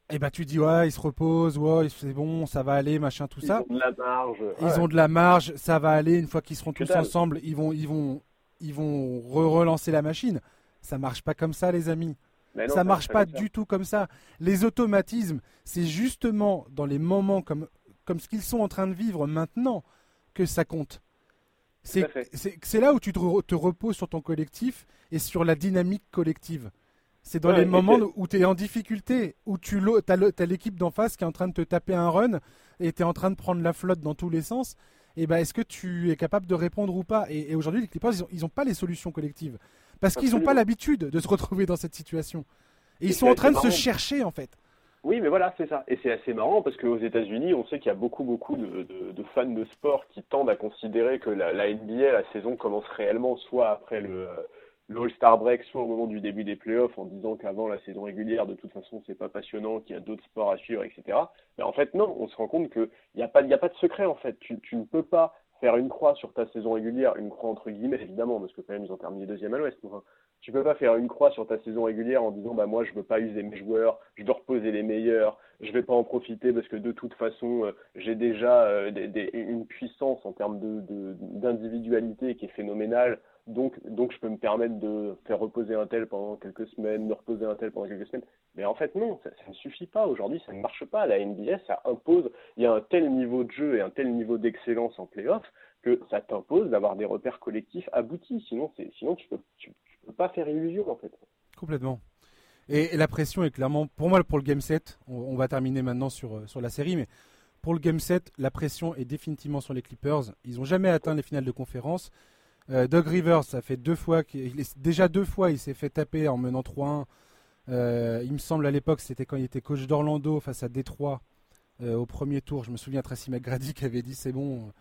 Et eh bah ben, tu dis ouais, ils se reposent, ouais, c'est bon, ça va aller, machin, tout ça. Ils ont de la marge. Ils ont de la marge, ça va aller. Une fois qu'ils seront tous ensemble, ils vont, ils vont, ils vont relancer la machine. Ça marche pas comme ça, les amis ça ça marche pas du tout comme ça. Les automatismes, c'est justement dans les moments comme, comme ce qu'ils sont en train de vivre maintenant que ça compte. C'est là où tu te, reposes sur ton collectif et sur la dynamique collective. C'est dans les moments où tu es en difficulté, où tu as l'équipe d'en face qui est en train de te taper un run et tu es en train de prendre la flotte dans tous les sens. Et ben, est-ce que tu es capable de répondre ou pas? Et, aujourd'hui, les Clippers, ils n'ont pas les solutions collectives. Parce qu'ils n'ont pas l'habitude de se retrouver dans cette situation. Et, ils sont en train de se chercher, en fait. Oui, mais voilà, c'est ça. Et c'est assez marrant parce qu'aux États-Unis, on sait qu'il y a beaucoup, beaucoup de, fans de sport qui tendent à considérer que la, la, NBA, la saison commence réellement soit après le, l'All-Star Break, soit au moment du début des playoffs, en disant qu'avant la saison régulière, de toute façon, c'est pas passionnant, qu'il y a d'autres sports à suivre, etc. Mais en fait, non, on se rend compte qu'il n'y a, pas, a pas de secret, en fait. Tu, tu ne peux pas faire une croix sur ta saison régulière, une croix entre guillemets évidemment, parce que quand même ils ont terminé deuxième à l'Ouest. Enfin, tu peux pas faire une croix sur ta saison régulière en disant bah moi je veux pas user mes joueurs, je dois reposer les meilleurs, je vais pas en profiter parce que de toute façon euh, j'ai déjà euh, une puissance en termes de d'individualité qui est phénoménale. Donc, donc je peux me permettre de faire reposer un tel pendant quelques semaines, de reposer un tel pendant quelques semaines. Mais en fait, non, ça, ne suffit pas. Aujourd'hui, ça ne marche pas. La NBA, ça impose, il y a un tel niveau de jeu et un tel niveau d'excellence en playoff que ça t'impose d'avoir des repères collectifs aboutis. Sinon, sinon tu ne peux, tu, peux pas faire illusion, en fait. Complètement. Et, la pression est clairement, pour moi, pour le Game 7, on, va terminer maintenant sur, euh, sur la série, mais pour le Game 7, la pression est définitivement sur les Clippers. Ils n'ont jamais atteint les finales de conférence. Euh, Doug Rivers, ça fait deux fois qu'il déjà deux fois il s'est fait taper en menant 3-1. Euh, il me semble à l'époque c'était quand il était coach d'Orlando face à Détroit euh, au premier tour. Je me souviens Tracy McGrady qui avait dit c'est bon,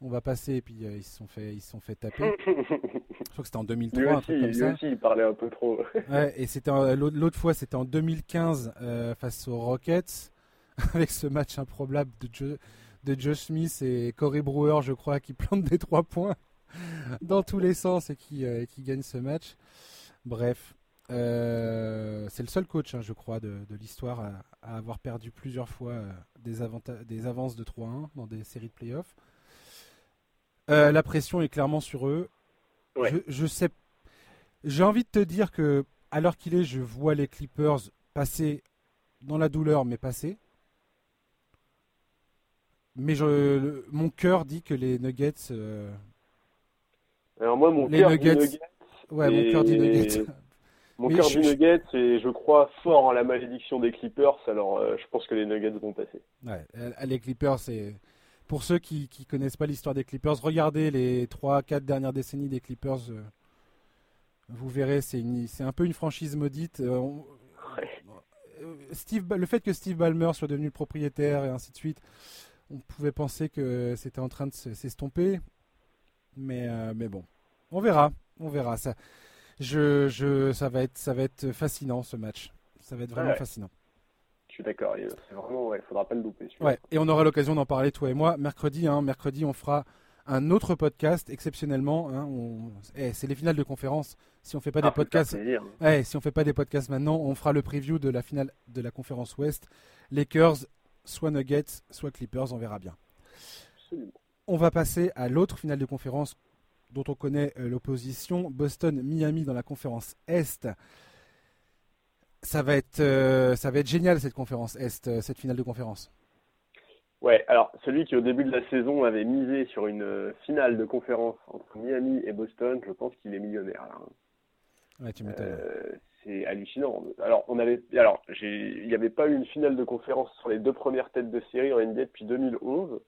on va passer et puis ils se sont fait ils se sont fait taper. Je crois que c'était en 2003 un truc comme ça. Aussi, il parlait un peu trop. ouais, et c'était l'autre fois c'était en 2015 face aux Rockets avec ce match improbable de Joe, de Joe Smith et Corey Brewer je crois qui plantent des trois points. dans tous les sens et qui, euh, qui gagne ce match. Bref, euh, c'est le seul coach, hein, je crois, de, l'histoire à, avoir perdu plusieurs fois euh, des, des avances de 3-1 dans des séries de playoffs. la pression est clairement sur eux. Je, sais. J'ai envie de te dire que, à l'heure qu'il est, je vois les Clippers passer dans la douleur, mais passer. Mais je, mon cœur dit que les Nuggets alors moi, mon cœur du Nuggets. Ouais, mon cœur du Nuggets. Mon cœur du Nuggets, et je crois fort en la malédiction des Clippers, alors euh, je pense que les Nuggets vont passer. Ouais, euh, les Clippers, c'est. Pour ceux qui ne connaissent pas l'histoire des Clippers, regardez les 3-4 dernières décennies des Clippers. Vous verrez, c'est un peu une franchise maudite. Steve, le fait que Steve Ballmer soit devenu propriétaire et ainsi de suite, on pouvait penser que c'était en train de s'estomper. Mais, mais bon, on verra. On verra. Ça, je, je, ça, va être, ça va être fascinant ce match. Ça va être vraiment fascinant. Je suis d'accord. Il vraiment, faudra pas le louper. Ouais, et on aura l'occasion d'en parler toi et moi mercredi. Hein, mercredi, on fera un autre podcast exceptionnellement. Hein, eh, c'est les finales de conférence. Si on fait pas des ah, podcasts, eh, si on fait pas des podcasts maintenant, on fera le preview de la finale de la conférence Ouest. Lakers, soit Nuggets, soit Clippers, on verra bien. On va passer à l'autre finale de conférence dont on connaît euh, l'opposition, Boston-Miami dans la conférence Est. Ça va être, euh, ça va être génial cette conférence Est, euh, cette finale de conférence. Ouais, alors celui qui au début de la saison avait misé sur une finale de conférence entre Miami et Boston, je pense qu'il est millionnaire là. Ouais, tu m'étonnes. c'est hallucinant. Alors on avait, alors il n'y avait pas eu une finale de conférence sur les deux premières têtes de série en NBA depuis 2011.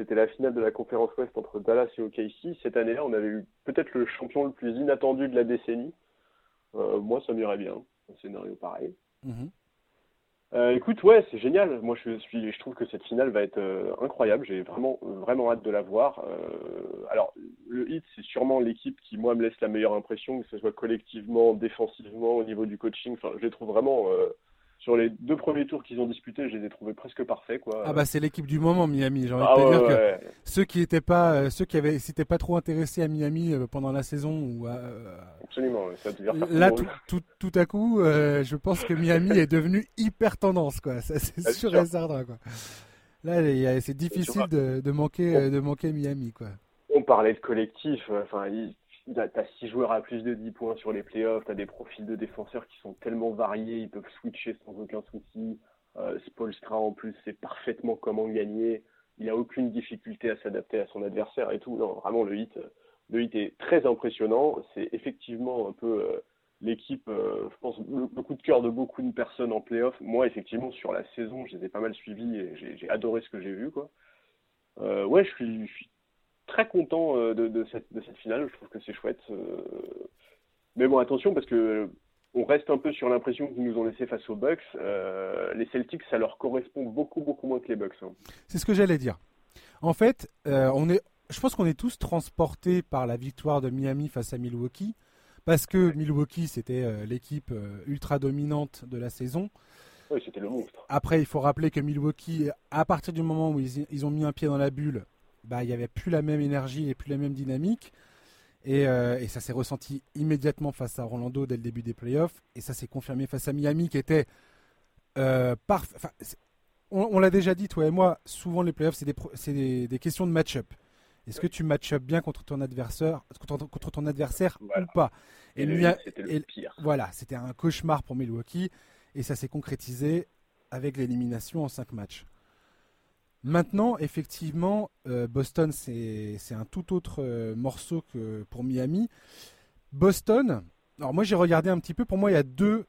C'était la finale de la conférence Ouest entre Dallas et OKC. Cette année-là, on avait eu peut-être le champion le plus inattendu de la décennie. Euh, moi, ça m'irait bien, un scénario pareil. Mhm. Euh, écoute, ouais, c'est génial. Moi, je suis, je trouve que cette finale va être euh, incroyable. J'ai vraiment, vraiment hâte de la voir. alors, le Hit, c'est sûrement l'équipe qui, moi, me laisse la meilleure impression, que ce soit collectivement, défensivement, au niveau du coaching. Enfin, je les trouve vraiment sur les deux premiers tours qu'ils ont disputés, je les ai trouvés presque parfaits. Quoi. Ah bah c'est l'équipe du moment Miami. J'ai envie de ah te dire que ceux qui étaient pas, euh, ceux qui avaient, s'étaient pas trop intéressés à Miami euh, pendant la saison ou euh, absolument. Ça là tout, tout, tout, à coup, je pense que Miami est devenu hyper tendance quoi. Ça c'est sûr, et certain quoi. Là c'est difficile de, de, manquer de manquer Miami quoi. On parlait de collectif. Enfin T'as 6 joueurs à plus de 10 points sur les playoffs, t'as des profils de défenseurs qui sont tellement variés, ils peuvent switcher sans aucun souci. Euh, Spolstra en plus sait parfaitement comment gagner, il n'a aucune difficulté à s'adapter à son adversaire et tout. Non, vraiment le hit, le est très impressionnant. C'est effectivement un peu euh, l'équipe, euh, je pense, le, coup de cœur de beaucoup de personnes en playoff. Moi, effectivement, sur la saison, je les ai pas mal suivis et j'ai adoré ce que j'ai vu. Quoi. Ouais, je suis très content euh, de, cette, finale. Je trouve que c'est chouette. Euh. Mais bon, attention parce que on reste un peu sur l'impression qu'ils nous ont laissé face aux Bucks. Euh, les Celtics, ça leur correspond beaucoup, beaucoup moins que les Bucks. Hein. C'est ce que j'allais dire. En fait, on est, je pense qu'on est tous transportés par la victoire de Miami face à Milwaukee, parce que Milwaukee, c'était l'équipe ultra dominante de la saison. Oui, c'était le monstre. Après, il faut rappeler que Milwaukee, à partir du moment où ils ont mis un pied dans la bulle, bah, il n'y avait plus la même énergie et plus la même dynamique. Et, euh, et ça s'est ressenti immédiatement face à Orlando dès le début des playoffs. Et ça s'est confirmé face à Miami qui était euh, parfait. on, l'a déjà dit, toi et moi, souvent les playoffs, c'est des, des, questions de match-up. Est-ce que tu match-up bien contre ton adversaire, contre, ton adversaire ou pas? Et, c'était le pire. Voilà, c'était un cauchemar pour Milwaukee. Et ça s'est concrétisé avec l'élimination en 5 matchs. Maintenant, effectivement, euh, Boston, c'est un tout autre euh, morceau que pour Miami. Boston, alors moi j'ai regardé un petit peu, pour moi il y a deux,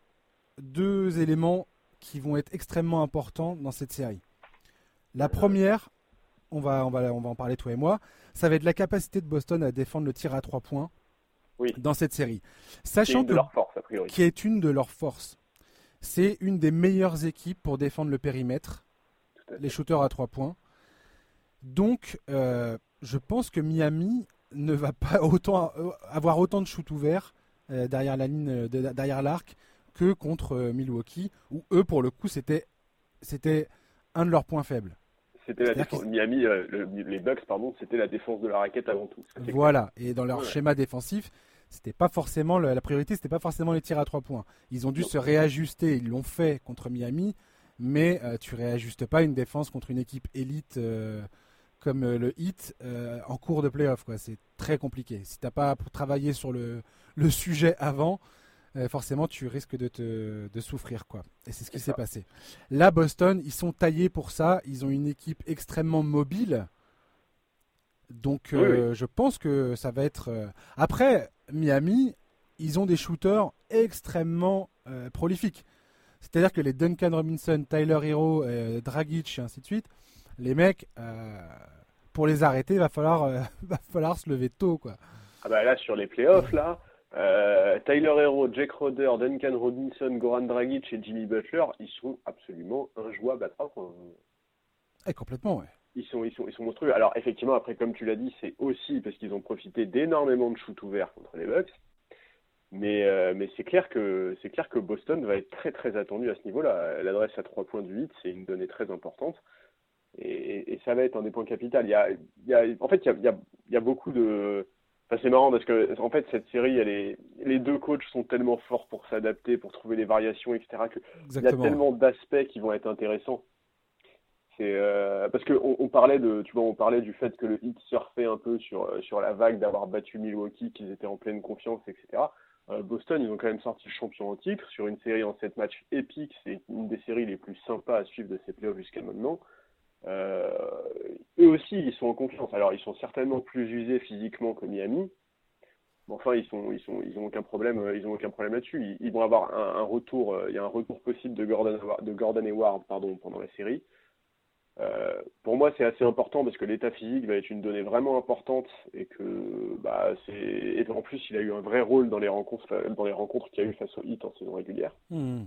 deux éléments qui vont être extrêmement importants dans cette série. La première, on va, on, va, on va en parler toi et moi, ça va être la capacité de Boston à défendre le tir à trois points dans cette série. Sachant que, qui est une de leurs forces. C'est une des meilleures équipes pour défendre le périmètre les shooters à trois points. Donc, euh, je pense que Miami ne va pas autant euh, avoir autant de shoots ouverts euh, derrière la ligne, derrière l'arc, que contre Milwaukee, où eux, pour le coup, c'était c'était un de leurs points faibles. C'était la défense. Miami, les Bucks, pardon, c'était la défense de la raquette avant tout. Voilà. Et dans leur schéma défensif, c'était pas forcément la priorité, c'était pas forcément les tirs à trois points. Ils ont dû se réajuster. Ils l'ont fait contre Miami mais euh, tu réajustes pas une défense contre une équipe élite euh, comme euh, le Heat en cours de playoff. C'est très compliqué. Si tu n'as pas travaillé sur le, le sujet avant, forcément tu risques de, te, de souffrir. Quoi. Et c'est ce qui s'est passé. Là, Boston, ils sont taillés pour ça. Ils ont une équipe extrêmement mobile. Donc je pense que ça va être... Après, Miami, ils ont des shooters extrêmement prolifiques. C'est-à-dire que les Duncan Robinson, Tyler Hero, euh, Dragic et ainsi de suite, les mecs, euh, pour les arrêter, il va falloir, euh, va falloir se lever tôt. Quoi. Ah bah là, sur les playoffs, là, Tyler Hero, Jack Roder, Duncan Robinson, Goran Dragic et Jimmy Butler, ils sont absolument injouables à 3 points. Eh, complètement, ouais. Ils sont, ils, sont, ils sont monstrueux. Alors, effectivement, après, comme tu l'as dit, c'est aussi parce qu'ils ont profité d'énormément de shoots ouverts contre les Bucks. Mais, euh, mais c'est clair que c'est clair que Boston va être très très attendu à ce niveau-là. L'adresse à 3 points du 8, c'est une donnée très importante. Et, ça va être un des points capitaux. Il y a, il y a, en fait, il y a, il y a beaucoup de. Enfin, c'est marrant parce que en fait, cette série, elle est... les deux coachs sont tellement forts pour s'adapter, pour trouver des variations, etc. Que il y a tellement d'aspects qui vont être intéressants. C'est euh, parce que on, parlait de, tu vois, on parlait du fait que le Heat surfait un peu sur sur la vague d'avoir battu Milwaukee, qu'ils étaient en pleine confiance, etc. Euh, Boston, ils ont quand même sorti champion en titre sur une série en 7 matchs épique. C'est une des séries les plus sympas à suivre de ces playoffs jusqu'à maintenant. Euh, eux aussi, ils sont en confiance. Alors, ils sont certainement plus usés physiquement que Miami. Mais enfin, ils sont, aucun problème, euh, problème là-dessus. Ils, vont avoir un, retour. il y a un retour possible de Gordon, de Gordon Hayward, pardon, pendant la série. Euh, pour moi, c'est assez important parce que l'état physique va être une donnée vraiment importante et que, bah, c'est et en plus, il a eu un vrai rôle dans les rencontres, dans les rencontres qu'il y a eu face au Heat en saison régulière. Hmm.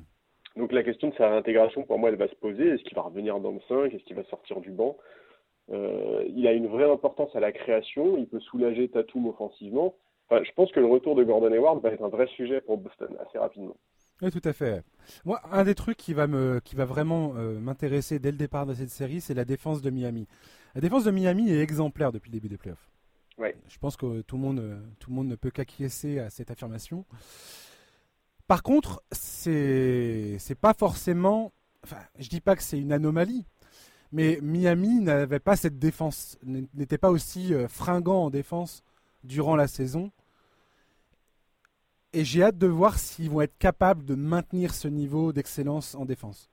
Donc la question de sa réintégration, pour moi, elle va se poser. Est-ce qu'il va revenir dans le 5 Est-ce qu'il va sortir du banc? Euh, Il a une vraie importance à la création. Il peut soulager Tatum offensivement. Enfin, je pense que le retour de Gordon Hayward va être un vrai sujet pour Boston assez rapidement. Oui, tout à fait. Moi, un des trucs qui va, me, qui va vraiment euh, m'intéresser dès le départ de cette série, c'est la défense de Miami. La défense de Miami est exemplaire depuis le début des playoffs. Ouais. Je pense que tout le monde, euh, tout le monde ne peut qu'acquiescer à cette affirmation. Par contre, c'est, pas forcément. Enfin, je dis pas que c'est une anomalie, mais Miami n'avait pas cette défense, n'était pas aussi euh, fringant en défense durant la saison et j'ai hâte de voir s'ils vont être capables de maintenir ce niveau d'excellence en défense.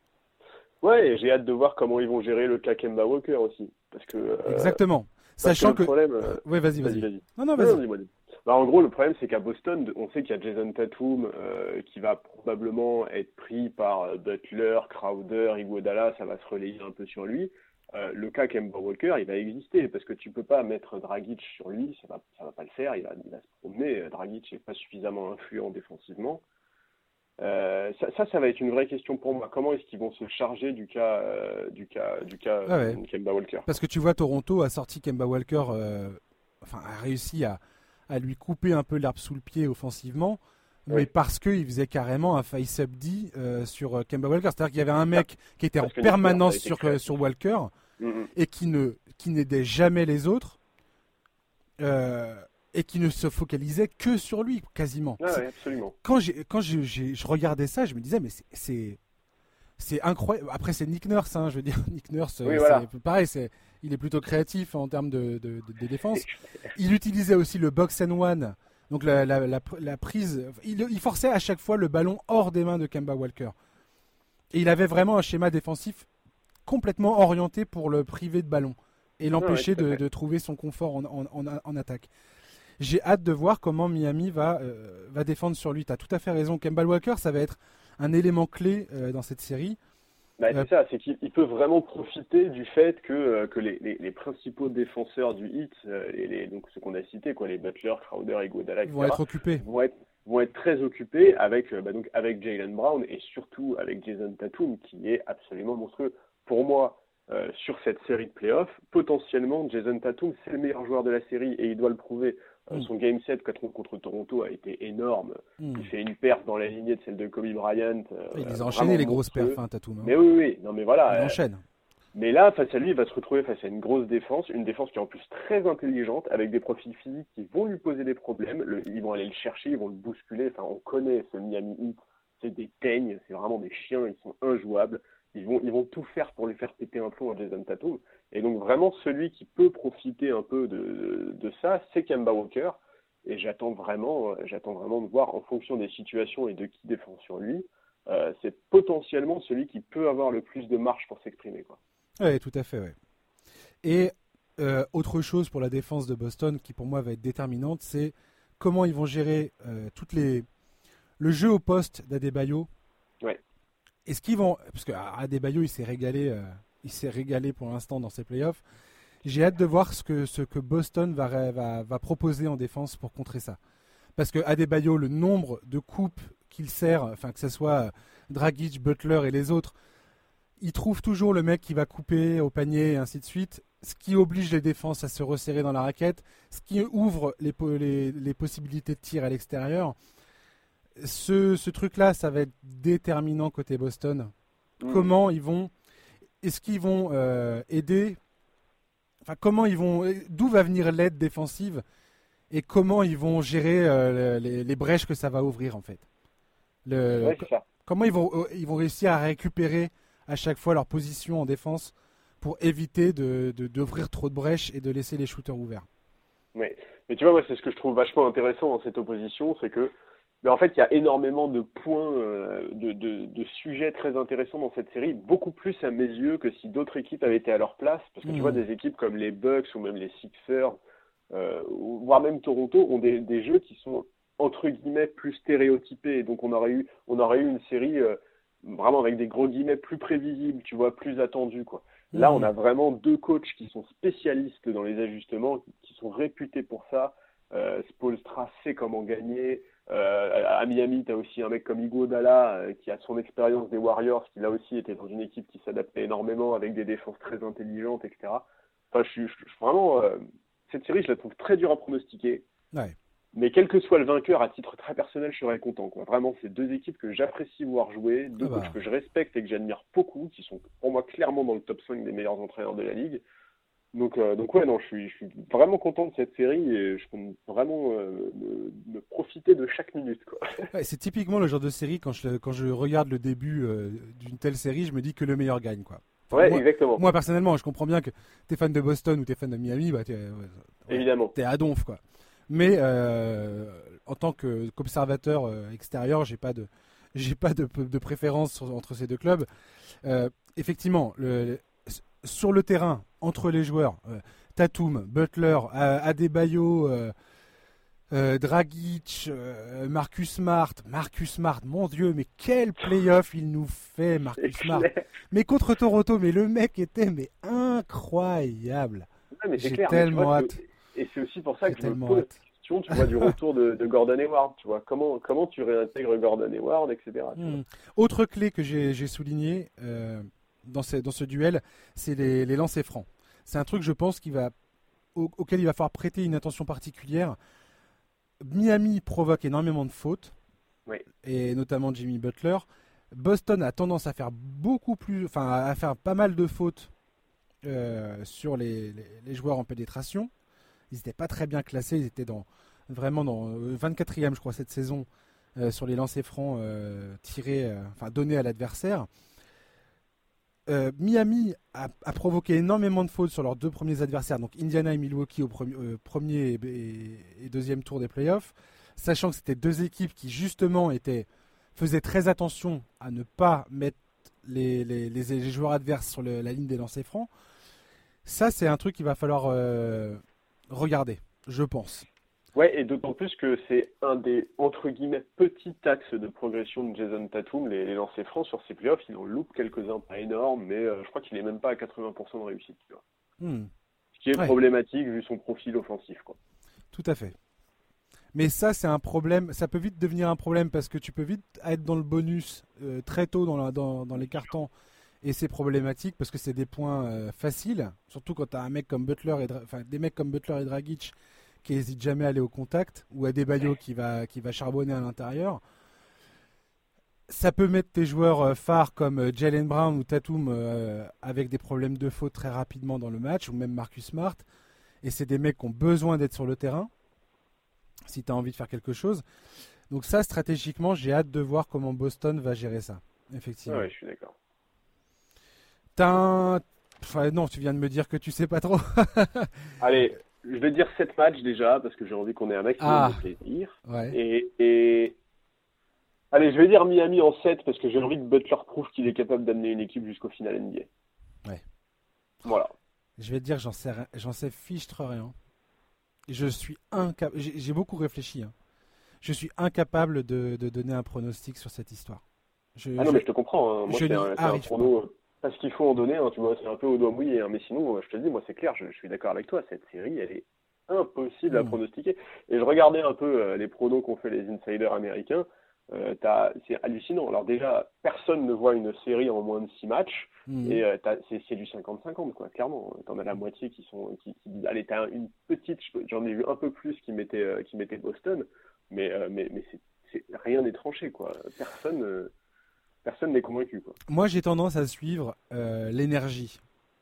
Ouais, j'ai hâte de voir comment ils vont gérer le cas Kemba Walker aussi. Parce que, euh, Exactement. Sachant que. Problème, euh, Oui, vas-y, vas-y. non, non, vas-y. Bah, en gros, le problème, c'est qu'à Boston, on sait qu'il y a Jason Tatum euh, qui va probablement être pris par Butler, Crowder, Iguodala, ça va se relayer un peu sur lui. Euh, le cas Kemba Walker, il va exister parce que tu peux pas mettre Dragic sur lui, ça va, ça va pas le faire, il va, il va se promener. Dragic n'est pas suffisamment influent défensivement. Euh, ça, ça, va être une vraie question pour moi. Comment est-ce qu'ils vont se charger du cas, euh, du cas, du cas ah Kemba Walker? Parce que tu vois, Toronto a sorti Kemba Walker, enfin a réussi à, à, lui couper un peu l'herbe sous le pied offensivement. Mais parce qu'il faisait carrément un face-up D sur Kemba Walker. C'est-à-dire qu'il y avait un mec qui était en permanence sur, sur Walker et qui ne qui n'aidait jamais les autres euh, et qui ne se focalisait que sur lui quasiment. absolument. Quand j'ai quand je, je regardais ça, je me disais mais c'est c'est incroyable. Après c'est Nick Nurse, hein, je veux dire Nick Nurse, oui, pareil, c'est il est plutôt créatif en termes de, de, de, défense. Il utilisait aussi le box and one, donc la, la, la, prise. Il, il, forçait à chaque fois le ballon hors des mains de Kemba Walker. Et il avait vraiment un schéma défensif complètement orienté pour le priver de ballon et l'empêcher de, trouver son confort en, attaque. J'ai hâte de voir comment Miami va, euh, va défendre sur lui. Tu as tout à fait raison. Kemba Walker, ça va être un élément clé euh, dans cette série. Bah, c'est euh, ça, c'est qu'il peut vraiment profiter du fait que, que les, les, principaux défenseurs du hit, les, donc ceux qu'on a cités, quoi, les Butler, Crowder et Godala, vont être occupés. Vont être, vont être très occupés avec, bah, donc avec Jalen Brown et surtout avec Jason Tatum, qui est absolument monstrueux pour moi, euh, sur cette série de playoffs, potentiellement, Jason Tatum, c'est le meilleur joueur de la série et il doit le prouver. Euh, mm. Son game set contre, Toronto a été énorme. Mm. Il fait une perte dans la lignée de celle de Kobe Bryant. Euh, il les a enchaîné les grosses perfs, hein, Tatum. Hein. Mais oui, oui, non, mais voilà. Il enchaîne. Mais là, face à lui, il va se retrouver face à une grosse défense, une défense qui est en plus très intelligente, avec des profils physiques qui vont lui poser des problèmes. ils vont aller le chercher, ils vont le bousculer. Enfin, on connaît ce Miami Heat, c'est des teignes, c'est vraiment des chiens, ils sont injouables. Ils vont, ils vont tout faire pour lui faire péter un plomb à Jason Tatum. Et donc vraiment, celui qui peut profiter un peu de, de ça, c'est Kemba Walker. Et j'attends vraiment, j'attends vraiment de voir en fonction des situations et de qui défend sur lui, euh, c'est potentiellement celui qui peut avoir le plus de marge pour s'exprimer. Oui, tout à fait. Ouais. Et euh, autre chose pour la défense de Boston qui pour moi va être déterminante, c'est comment ils vont gérer euh, toutes les le jeu au poste d'Adebayo est-ce qu'ils vont. Parce qu'Adebayo, il s'est régalé, euh, il s'est régalé pour l'instant dans ses playoffs. J'ai hâte de voir ce que, ce que Boston va, va, va, proposer en défense pour contrer ça. Parce que Adebayo, le nombre de coupes qu'il sert, enfin que ce soit Dragic, Butler et les autres, il trouve toujours le mec qui va couper au panier et ainsi de suite, ce qui oblige les défenses à se resserrer dans la raquette, ce qui ouvre les, les, possibilités de tir à l'extérieur. Ce, ce truc-là, ça va être déterminant côté Boston. Mmh. Comment ils vont, est-ce qu'ils vont euh, aider, enfin comment ils vont, d'où va venir l'aide défensive et comment ils vont gérer euh, les, brèches que ça va ouvrir en fait? Le, comment ils vont, euh, ils vont réussir à récupérer à chaque fois leur position en défense pour éviter d'ouvrir de, d'ouvrir trop de brèches et de laisser les shooters ouverts? Oui, mais tu vois, moi, c'est ce que je trouve vachement intéressant dans cette opposition, c'est que, mais en fait, il y a énormément de points, euh, de, de, de, sujets très intéressants dans cette série, beaucoup plus à mes yeux que si d'autres équipes avaient été à leur place, parce que tu vois, mmh. des équipes comme les Bucks ou même les Sixers, euh, voire même Toronto, ont des, des, jeux qui sont entre guillemets plus stéréotypés, et donc on aurait eu, on aurait eu une série euh, vraiment avec des gros guillemets plus prévisibles, tu vois, plus attendus, quoi. Là, on mhm. a vraiment deux coachs qui sont spécialistes dans les ajustements, qui sont réputés pour ça. Euh, Spolstra sait comment gagner. Euh, à Miami, tu as aussi un mec comme Iguodala euh, qui a son expérience des Warriors, qui là aussi était dans une équipe qui s'adaptait énormément avec des défenses très intelligentes, etc. Enfin, je suis vraiment. Euh, cette série, je la trouve très dure à pronostiquer. Ouais. Mais quel que soit le vainqueur, à titre très personnel, je serais content. Quoi. Vraiment, c'est deux équipes que j'apprécie voir jouer, deux ah coachs bah. que je respecte et que j'admire beaucoup, qui sont pour moi clairement dans le top 5 des meilleurs entraîneurs de la ligue. Donc, euh, donc ouais, non, je suis, je suis vraiment content de cette série et je compte vraiment euh, me, profiter de chaque minute. Ouais, c'est typiquement le genre de série, quand je, quand je regarde le début euh, d'une telle série, je me dis que le meilleur gagne. Quoi. ouais, moi, exactement. Moi, personnellement, je comprends bien que tu es fan de Boston ou tu es fan de Miami, bah. T'es à donf, quoi. Mais en tant qu'observateur euh, extérieur, j'ai pas de j'ai pas de, de, préférence entre ces deux clubs. Euh, effectivement, le, sur le terrain, entre les joueurs, euh, Tatum, Butler, Adebayo, Dragic, Marcus Smart, Marcus Smart, mon Dieu, mais quel playoff il nous fait, Marcus Smart. Mais contre Toronto, mais le mec était mais incroyable. J'ai tellement hâte. Et c'est aussi pour ça que je me pose tu vois, du retour de, Gordon Hayward, tu vois, comment, comment tu réintègres Gordon Hayward, etc. Hmm. Autre clé que j'ai souligné euh, dans, ce, dans ce duel, c'est les, les lancers francs. C'est un truc, je pense, qui va, auquel il va falloir prêter une attention particulière. Miami provoque énormément de fautes, et notamment Jimmy Butler. Boston a tendance à faire beaucoup plus, enfin à faire pas mal de fautes euh, sur les, les, joueurs en pénétration. Ils n'étaient pas très bien classés, ils étaient dans, vraiment dans 24e, euh, je crois, cette saison euh, sur les lancers francs euh, tirés, enfin donnés à l'adversaire. Miami a, provoqué énormément de fautes sur leurs deux premiers adversaires, donc Indiana et Milwaukee au premier, et, deuxième tour des playoffs, sachant que c'était deux équipes qui justement faisaient très attention à ne pas mettre les, les, joueurs adverses sur la ligne des lancers francs. Ça, c'est un truc qu'il va falloir regarder, je pense. Ouais, et d'autant plus que c'est un des, entre guillemets, petits axes de progression de Jason Tatum, les, les lancers francs sur ses playoffs, il en loupe quelques-uns, pas énormes, mais euh, je crois qu'il est même pas à 80% de réussite. Tu vois. Hmm. Ce qui est problématique vu son profil offensif. Quoi. Tout à fait. Mais ça, c'est un problème, ça peut vite devenir un problème parce que tu peux vite être dans le bonus euh, très tôt dans, dans, dans, les cartons et c'est problématique parce que c'est des points euh, faciles, surtout quand tu as un mec comme Butler et enfin, des mecs comme Butler et Dragic qui n'hésitent jamais à aller au contact, ou à des qui va, qui va charbonner à l'intérieur. Ça peut mettre tes joueurs euh, phares comme euh, Jalen Brown ou Tatum euh, avec des problèmes de faute très rapidement dans le match, ou même Marcus Smart. Et c'est des mecs qui ont besoin d'être sur le terrain si tu as envie de faire quelque chose. Donc ça, stratégiquement, j'ai hâte de voir comment Boston va gérer ça. Effectivement. Oui, je suis d'accord. Enfin, non, tu viens de me dire que tu sais pas trop. Allez, je vais dire 7 matchs déjà, parce que j'ai envie qu'on ait un maximum ah. de plaisir. Et, Allez, je vais dire Miami en 7, parce que j'ai envie que Butler prouve qu'il est capable d'amener une équipe jusqu'au final NBA. Ouais. Voilà. Je vais te dire, j'en sais, j'en sais fichtre rien. Je suis incapable. J'ai beaucoup réfléchi. Hein. Je suis incapable de, donner un pronostic sur cette histoire. ah non, mais je te comprends. Hein. Moi, c'est un, un prono parce qu'il faut en donner, hein, tu vois, c'est un peu au doigt mouillé, hein, mais sinon, je te le dis, moi c'est clair, je, suis d'accord avec toi, cette série, elle est impossible à mmh. pronostiquer. Et je regardais un peu les pronos qu'ont fait les insiders américains. Euh, c'est hallucinant. Alors déjà, personne ne voit une série en moins de 6 matchs. Mmh. Et euh, c'est du 50-50, quoi, clairement. T'en as la moitié qui sont. Qui, qui, allez, t'as une petite. J'en ai vu un peu plus qui mettait, euh, qui mettait Boston. Mais, mais, mais c'est rien n'est tranché, quoi. Personne. Personne n'est convaincu. Quoi. Moi, j'ai tendance à suivre l'énergie,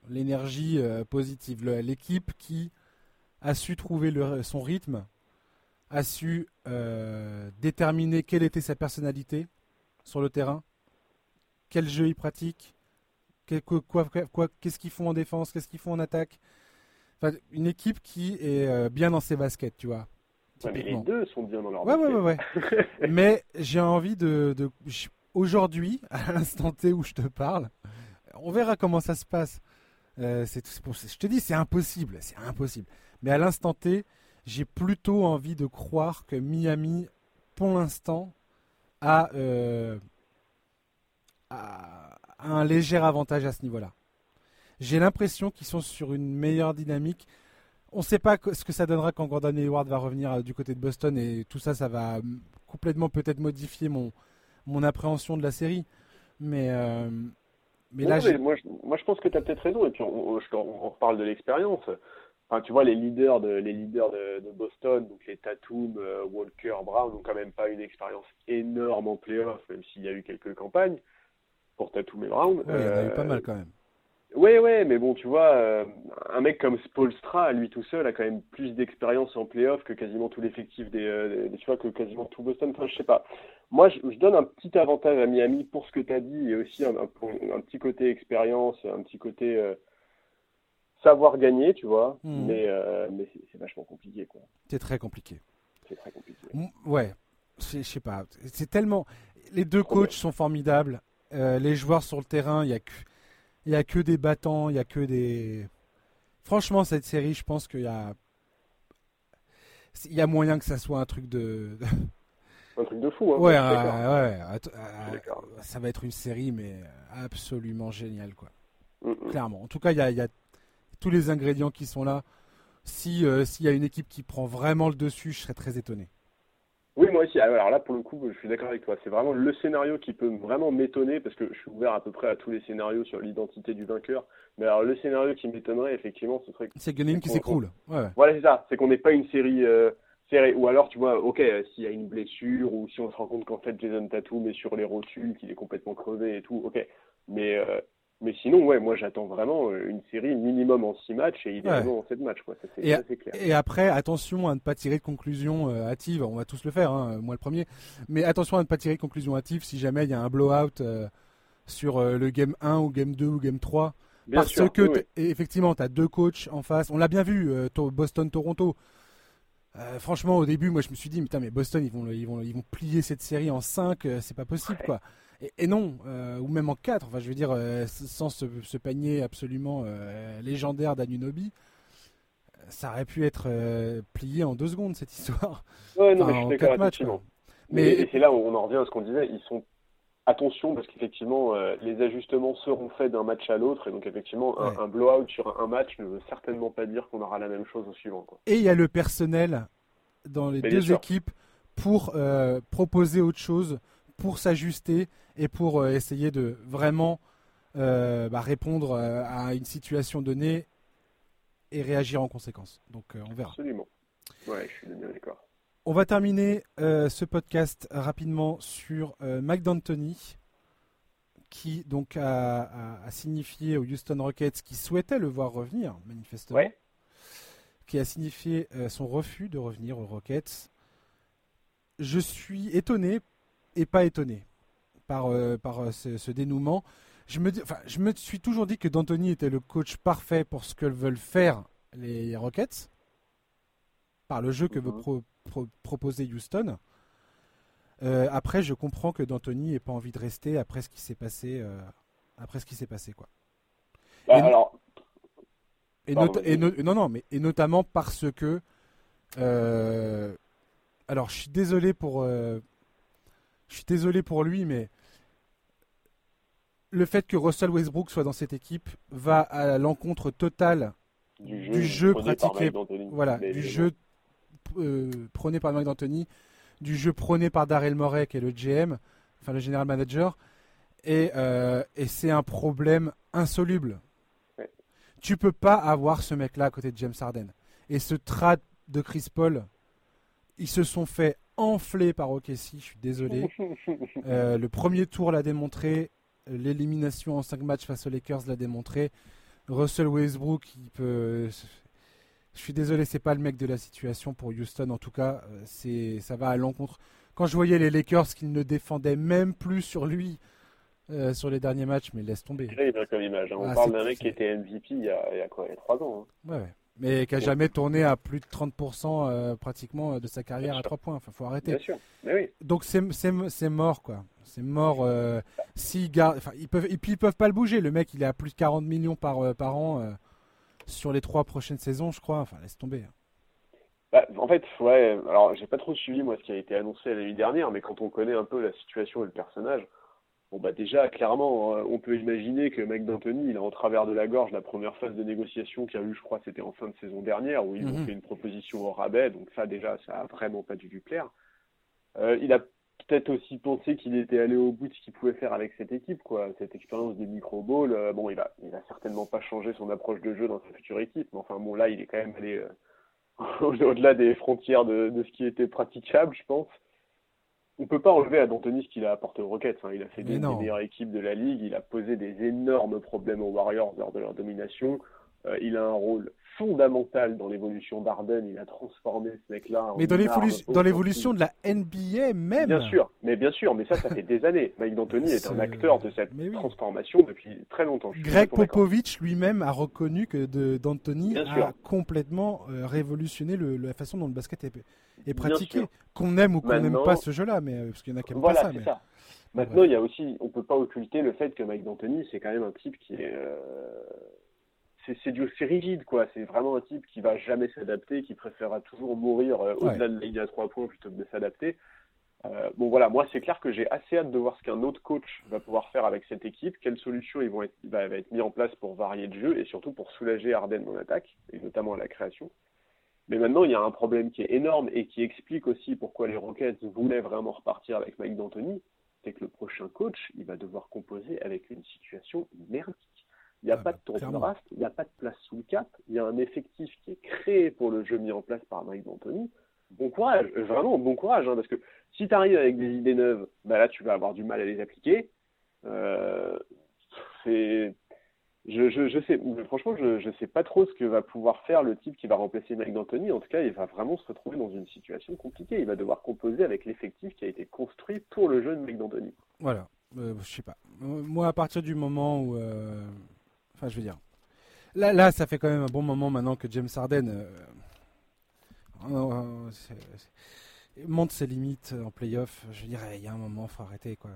l'énergie positive, l'équipe qui a su trouver le, son rythme, a su euh, déterminer quelle était sa personnalité sur le terrain, quel jeu il pratique, qu'est-ce qu'ils font en défense, qu'est-ce qu'ils font en attaque. une équipe qui est euh, bien dans ses baskets, tu vois. mais les deux sont bien dans leur ouais, Ouais, ouais, mais j'ai envie de. Aujourd'hui, à l'instant T où je te parle, on verra comment ça se passe. Euh, je te dis, c'est impossible, c'est impossible. Mais à l'instant T, j'ai plutôt envie de croire que Miami, pour l'instant, euh, a, un léger avantage à ce niveau-là. J'ai l'impression qu'ils sont sur une meilleure dynamique. On ne sait pas ce que ça donnera quand Gordon Hayward va revenir euh, du côté de Boston et tout ça, ça va complètement peut-être modifier mon, mon appréhension de la série. Mais, euh, mais là, moi, je, moi, je pense que tu as peut-être raison. Et puis, on, on reparle de l'expérience tu vois, les leaders de, les leaders de, Boston, donc les Tatum, euh, Walker, Brown, n'ont quand même pas une expérience énorme en playoff, même s'il y a eu quelques campagnes pour Tatum et Brown. Il y en a eu pas mal quand même. Oui, euh, oui, mais bon, tu vois, euh, un mec comme Spolstra, lui tout seul, a quand même plus d'expérience en playoff que quasiment tout l'effectif des, tu vois, que quasiment tout Boston. Enfin, je sais pas. Moi, je, donne un petit avantage à Miami pour ce que tu as dit et aussi un, un, petit côté expérience, un petit côté savoir gagner, tu vois, hmm. mais, euh, mais c'est vachement compliqué, quoi. C'est très compliqué. C'est très compliqué. Ouais, je sais pas. C'est tellement. Les deux coachs sont formidables. Euh, les joueurs sur le terrain, il y a que, il y a que des battants, il y a que des. Franchement, cette série, je pense qu'il y a, il y a moyen que ça soit un truc de. un truc de fou. Hein, ouais, ouais, ça va être une série, mais absolument géniale, quoi. Mm, mm. Clairement. En tout cas, il y a, y a tous les ingrédients qui sont là. Si euh, s'il y a une équipe qui prend vraiment le dessus, je serais très étonné. Oui, moi aussi. Alors là, pour le coup, je suis d'accord avec toi. C'est vraiment le scénario qui peut vraiment m'étonner parce que je suis ouvert à peu près à tous les scénarios sur l'identité du vainqueur. Mais alors, le scénario qui m'étonnerait, effectivement, ce serait. C'est Gunning qui s'écroule. Ouais, Voilà, c'est ça. C'est qu'on n'ait pas une série euh, serrée. Ou alors, tu vois, ok, s'il y a une blessure ou si on se rend compte qu'en fait Jason Tatum est sur les rotules, qu'il est complètement crevé et tout, ok. Mais euh, mais sinon, ouais, moi j'attends vraiment euh, une série minimum en 6 matchs et idéalement en 7 matchs. Quoi. Ça, et, clair. et, après, attention à ne pas tirer de conclusion euh, hâtive. On va tous le faire, hein, moi le premier. Mais attention à ne pas tirer de conclusion hâtive si jamais il y a un blowout euh, sur le game 1 ou game 2 ou game 3. parce que, effectivement, tu as deux coachs en face. On l'a bien vu, Boston-Toronto. franchement, au début, moi je me suis dit, mais Boston, ils vont, ils vont, ils vont plier cette série en 5, c'est pas possible quoi. Et, non, euh, ou même en 4, enfin je veux dire, euh, sans ce, panier absolument euh, légendaire d'Anunobi, ça aurait pu être plié en deux secondes cette histoire. Ouais, non, mais je suis d'accord, Mais... Et, c'est là où on en revient à ce qu'on disait, ils sont attention parce qu'effectivement les ajustements seront faits d'un match à l'autre et donc effectivement un, blowout sur un match ne veut certainement pas dire qu'on aura la même chose au suivant. Quoi. Et il y a le personnel dans les deux équipes pour proposer autre chose, pour s'ajuster et pour euh, essayer de vraiment euh, bah, répondre euh, à une situation donnée et réagir en conséquence. Donc on verra. Absolument. Ouais, je suis d'accord. On va terminer ce podcast rapidement sur Mike D'Antoni, qui donc a, signifié aux Houston Rockets qui souhaitait le voir revenir, manifestement, qui a signifié son refus de revenir aux Rockets. Je suis étonné et pas étonné par, euh, par euh, ce, dénouement. Je me, dis, enfin, je me suis toujours dit que D'Antoni était le coach parfait pour ce que veulent faire les Rockets, par le jeu que veut mhm. proposer Houston. Euh, après, je comprends que D'Antoni n'ait pas envie de rester après ce qui s'est passé. après ce qui s'est passé, quoi. Bah, et, alors... et, non, non, mais et notamment parce que. alors, je suis désolé pour. Je suis désolé pour lui, mais le fait que Russell Westbrook soit dans cette équipe va à l'encontre totale du jeu, pratiqué, voilà, du jeu prôné par Mike D'Antoni, du jeu prôné par Daryl Morey, qui est le GM, enfin le general manager. Et, et c'est un problème insoluble. Tu peux pas avoir ce mec-là à côté de James Harden. Et ce trade de Chris Paul, ils se sont fait enfler par OKC, je suis désolé. Euh, le premier tour l'a démontré, l'élimination en 5 matchs face aux Lakers l'a démontré. Russell Westbrook, il peut. Je suis désolé, c'est pas le mec de la situation pour Houston. En tout cas, euh, c'est ça va à l'encontre. Quand je voyais les Lakers qui ne défendaient même plus sur lui euh, sur les derniers matchs, mais laisse tomber. comme image. Hein. On ah, parle d'un mec qui était MVP il y a, il y a quoi Il y a 3 ans. Hein. Ouais, Mais qui a jamais tourné à plus de 30% euh, pratiquement euh, de sa carrière à 3 points. Enfin, faut arrêter. Bien sûr. Mais oui. Donc c'est mort, quoi. C'est mort. s'ils enfin, ils peuvent, et puis ils peuvent pas le bouger. Le mec, il est à plus de 40 millions par, par an sur les 3 prochaines saisons, je crois. Enfin, laisse tomber. Bah, en fait, ouais. Alors, j'ai pas trop suivi moi ce qui a été annoncé l'année dernière, mais quand on connaît un peu la situation et le personnage, Bon bah déjà clairement hein, on peut imaginer que Mike D'Antoni il est en travers de la gorge la première phase de négociation qu'il y a eu je crois c'était en fin de saison dernière où ils ont mhm. fait une proposition au rabais donc ça déjà ça a vraiment pas dû lui plaire. Euh, il a peut-être aussi pensé qu'il était allé au bout de ce qu'il pouvait faire avec cette équipe quoi cette expérience des micro balls euh, bon il a il a certainement pas changé son approche de jeu dans sa future équipe mais enfin bon là il est quand même allé euh, au-delà des frontières de, de ce qui était praticable je pense on peut pas enlever à D'Antoni ce qu'il a apporté aux Rockets. Hein. Il a fait des, des, meilleures équipes de la ligue. Il a posé des énormes problèmes aux Warriors lors de leur domination. Euh, il a un rôle fondamental dans l'évolution d'Arden. Il a transformé ce mec-là. Mais dans l'évolution de la NBA même. Bien sûr, mais bien sûr, mais ça, ça fait des années. Mike D'Antoni est, un acteur de cette transformation depuis très longtemps. Greg Popovich lui-même a reconnu que D'Antoni a complètement euh, révolutionné la façon dont le basket est, est pratiqué. Qu'on aime ou qu'on n'aime pas ce jeu-là, mais euh, parce qu'il y en a qui n'aiment voilà, pas ça. ça. Maintenant, il y a aussi, on peut pas occulter le fait que Mike D'Antoni, c'est quand même un type qui est c'est rigide quoi. C'est vraiment un type qui va jamais s'adapter, qui préférera toujours mourir euh, au-delà de la ligne à trois points plutôt que de s'adapter. Euh, bon voilà, moi c'est clair que j'ai assez hâte de voir ce qu'un autre coach va pouvoir faire avec cette équipe, quelles solutions ils vont être, va, être mis en place pour varier le jeu et surtout pour soulager Arden en attaque et notamment à la création. Mais maintenant il y a un problème qui est énorme et qui explique aussi pourquoi les Rockets voulaient vraiment repartir avec Mike D'Antoni, c'est que le prochain coach il va devoir composer avec une situation merdique. Il n'y a ah pas de bah, tour de draft, il n'y a pas de place sous le cap, il y a un effectif qui est créé pour le jeu mis en place par Mike D'Antoni. Bon courage, vraiment bon courage, hein, parce que si tu arrives avec des idées neuves, bah là tu vas avoir du mal à les appliquer. Euh, c'est, je, je, je, sais, franchement, je, je sais pas trop ce que va pouvoir faire le type qui va remplacer Mike D'Antoni. En tout cas, il va vraiment se retrouver dans une situation compliquée. Il va devoir composer avec l'effectif qui a été construit pour le jeu de Mike D'Antoni. Voilà, euh, je sais pas. Moi, à partir du moment où euh, Enfin, je veux dire. Là, là, ça fait quand même un bon moment maintenant que James Harden euh, euh, monte ses limites en playoff. Je veux dire, il y a un moment, il faut arrêter. Quoi.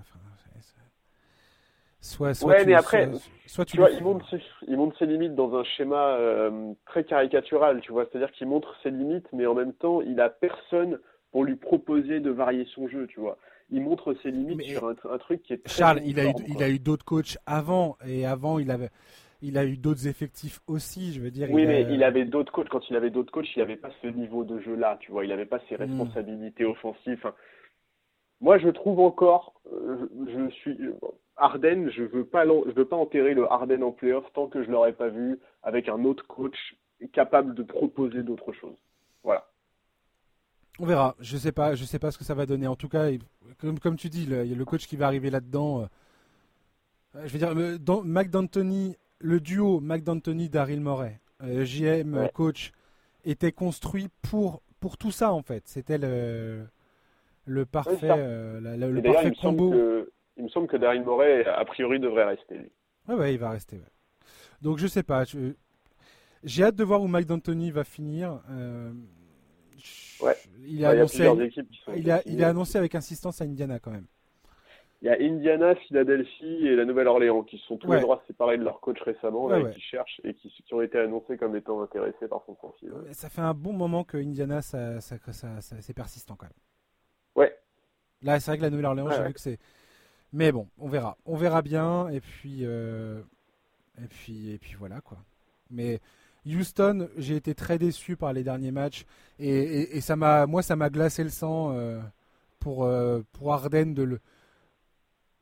soit, soit, ouais, mais après, soit tu vois, il, monte ses, il, monte ses, limites dans un schéma euh, très caricatural, tu vois. C'est-à-dire qu'il montre ses limites, mais en même temps, il a personne pour lui proposer de varier son jeu, tu vois il montre ses limites sur un, truc qui est très Charles, il a, eu, il a eu d'autres coachs avant et avant il avait il a eu d'autres effectifs aussi, je veux dire. Oui, mais il avait d'autres coachs. Quand il avait d'autres coachs, il n'avait pas ce niveau de jeu-là, tu vois. Il n'avait pas ses hmm. responsabilités offensives. moi, je trouve encore, euh, je, suis Arden, je veux pas, je veux pas enterrer le Arden en playoff tant que je l'aurais pas vu avec un autre coach capable de proposer d'autres choses. Voilà. On verra. Je sais pas, je sais pas ce que ça va donner. En tout cas, comme, comme tu dis, il y a le coach qui va arriver là-dedans. Euh, je veux dire, Mac D'Antoni le duo McDantony Daryl Morey, euh, JM coach, était construit pour pour tout ça en fait. C'était le le parfait euh, le parfait il combo. que, il me semble que Daryl Morey a priori devrait rester. Ouais ouais, il va rester. Donc je sais pas. J'ai hâte de voir où Mike D'Antoni va finir. Euh, ouais. Il a, annoncé, il, a, il a annoncé avec insistance à Indiana quand même il y a Indiana, Philadelphie et la Nouvelle-Orléans qui sont tous les droits séparés de leur coach récemment et qui cherchent et qui, ont été annoncés comme étant intéressés par son profil. Ça fait un bon moment que Indiana, ça, ça, c'est persistant quand même. Ouais. Là, c'est vrai que la Nouvelle-Orléans, j'ai vu que c'est. Mais bon, on verra. On verra bien et puis euh, et puis et puis voilà quoi. Mais Houston, j'ai été très déçu par les derniers matchs et, ça m'a, moi, ça m'a glacé le sang pour pour Arden de le,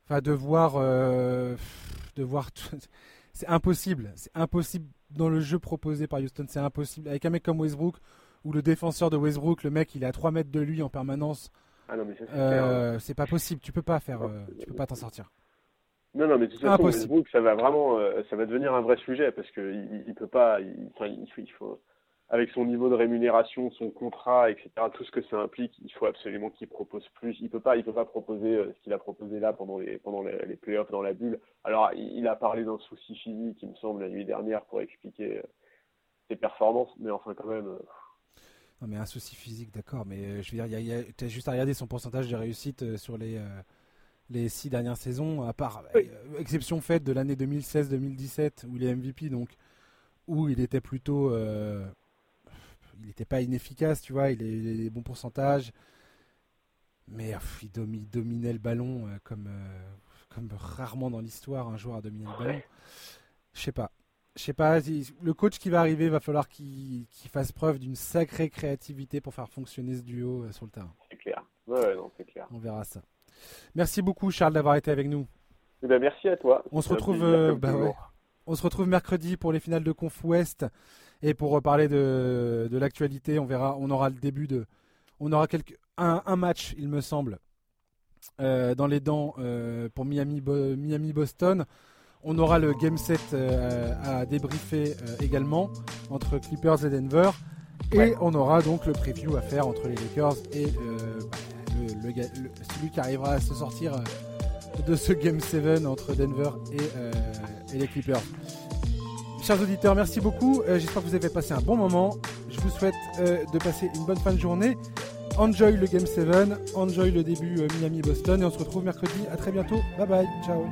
enfin de voir de voir. c'est impossible, c'est impossible dans le jeu proposé par Houston, c'est impossible avec un mec comme Westbrook ou le défenseur de Westbrook, le mec il est à 3 mètres de lui en permanence. Ah non, mais euh, c'est pas possible, tu peux pas faire, euh, tu peux pas t'en sortir. Non, non, mais de toute façon, Westbrook, ça va vraiment, euh, ça va devenir un vrai sujet parce que il, peut pas, il, il, faut, avec son niveau de rémunération, son contrat, etc., tout ce que ça implique, il faut absolument qu'il propose plus. Il peut pas, il peut pas proposer ce qu'il a proposé là pendant les pendant les, les playoffs dans la bulle. Alors, il, a parlé d'un souci physique, il me semble, la nuit dernière pour expliquer ses performances, mais enfin quand même. Non, mais un souci physique, d'accord, mais euh, je veux dire, tu as juste à regarder son pourcentage de réussite euh, sur les, euh, les six dernières saisons, à part, exception faite de l'année 2016-2017 où il est MVP, donc, où il était plutôt. Il n'était pas inefficace, tu vois, il est, des bons pourcentages, mais il, dominait le ballon comme, comme rarement dans l'histoire un joueur a dominé le ballon. Je sais pas je sais pas, le coach qui va arriver va falloir qu'il fasse preuve d'une sacrée créativité pour faire fonctionner ce duo euh, sur le terrain. C'est clair. Ouais, non, clair. On verra ça. Merci beaucoup Charles d'avoir été avec nous. Eh ben, merci à toi. On se retrouve euh, bah On se retrouve mercredi pour les finales de Conf Ouest et pour reparler de, de l'actualité, on verra, on aura le début de on aura quelques, un, un match, il me semble, euh, dans les dents pour Miami, Miami Boston. On aura le game set euh, à débriefer euh, également entre Clippers et Denver. Et on aura donc le preview à faire entre les Lakers et euh, bah, celui qui arrivera à se sortir de ce Game 7 entre Denver et, les Clippers. Chers auditeurs, merci beaucoup. J'espère que vous avez passé un bon moment. Je vous souhaite de passer une bonne fin de journée. Enjoy le Game 7, enjoy le début Miami-Boston et on se retrouve mercredi. À très bientôt. Bye bye. Ciao.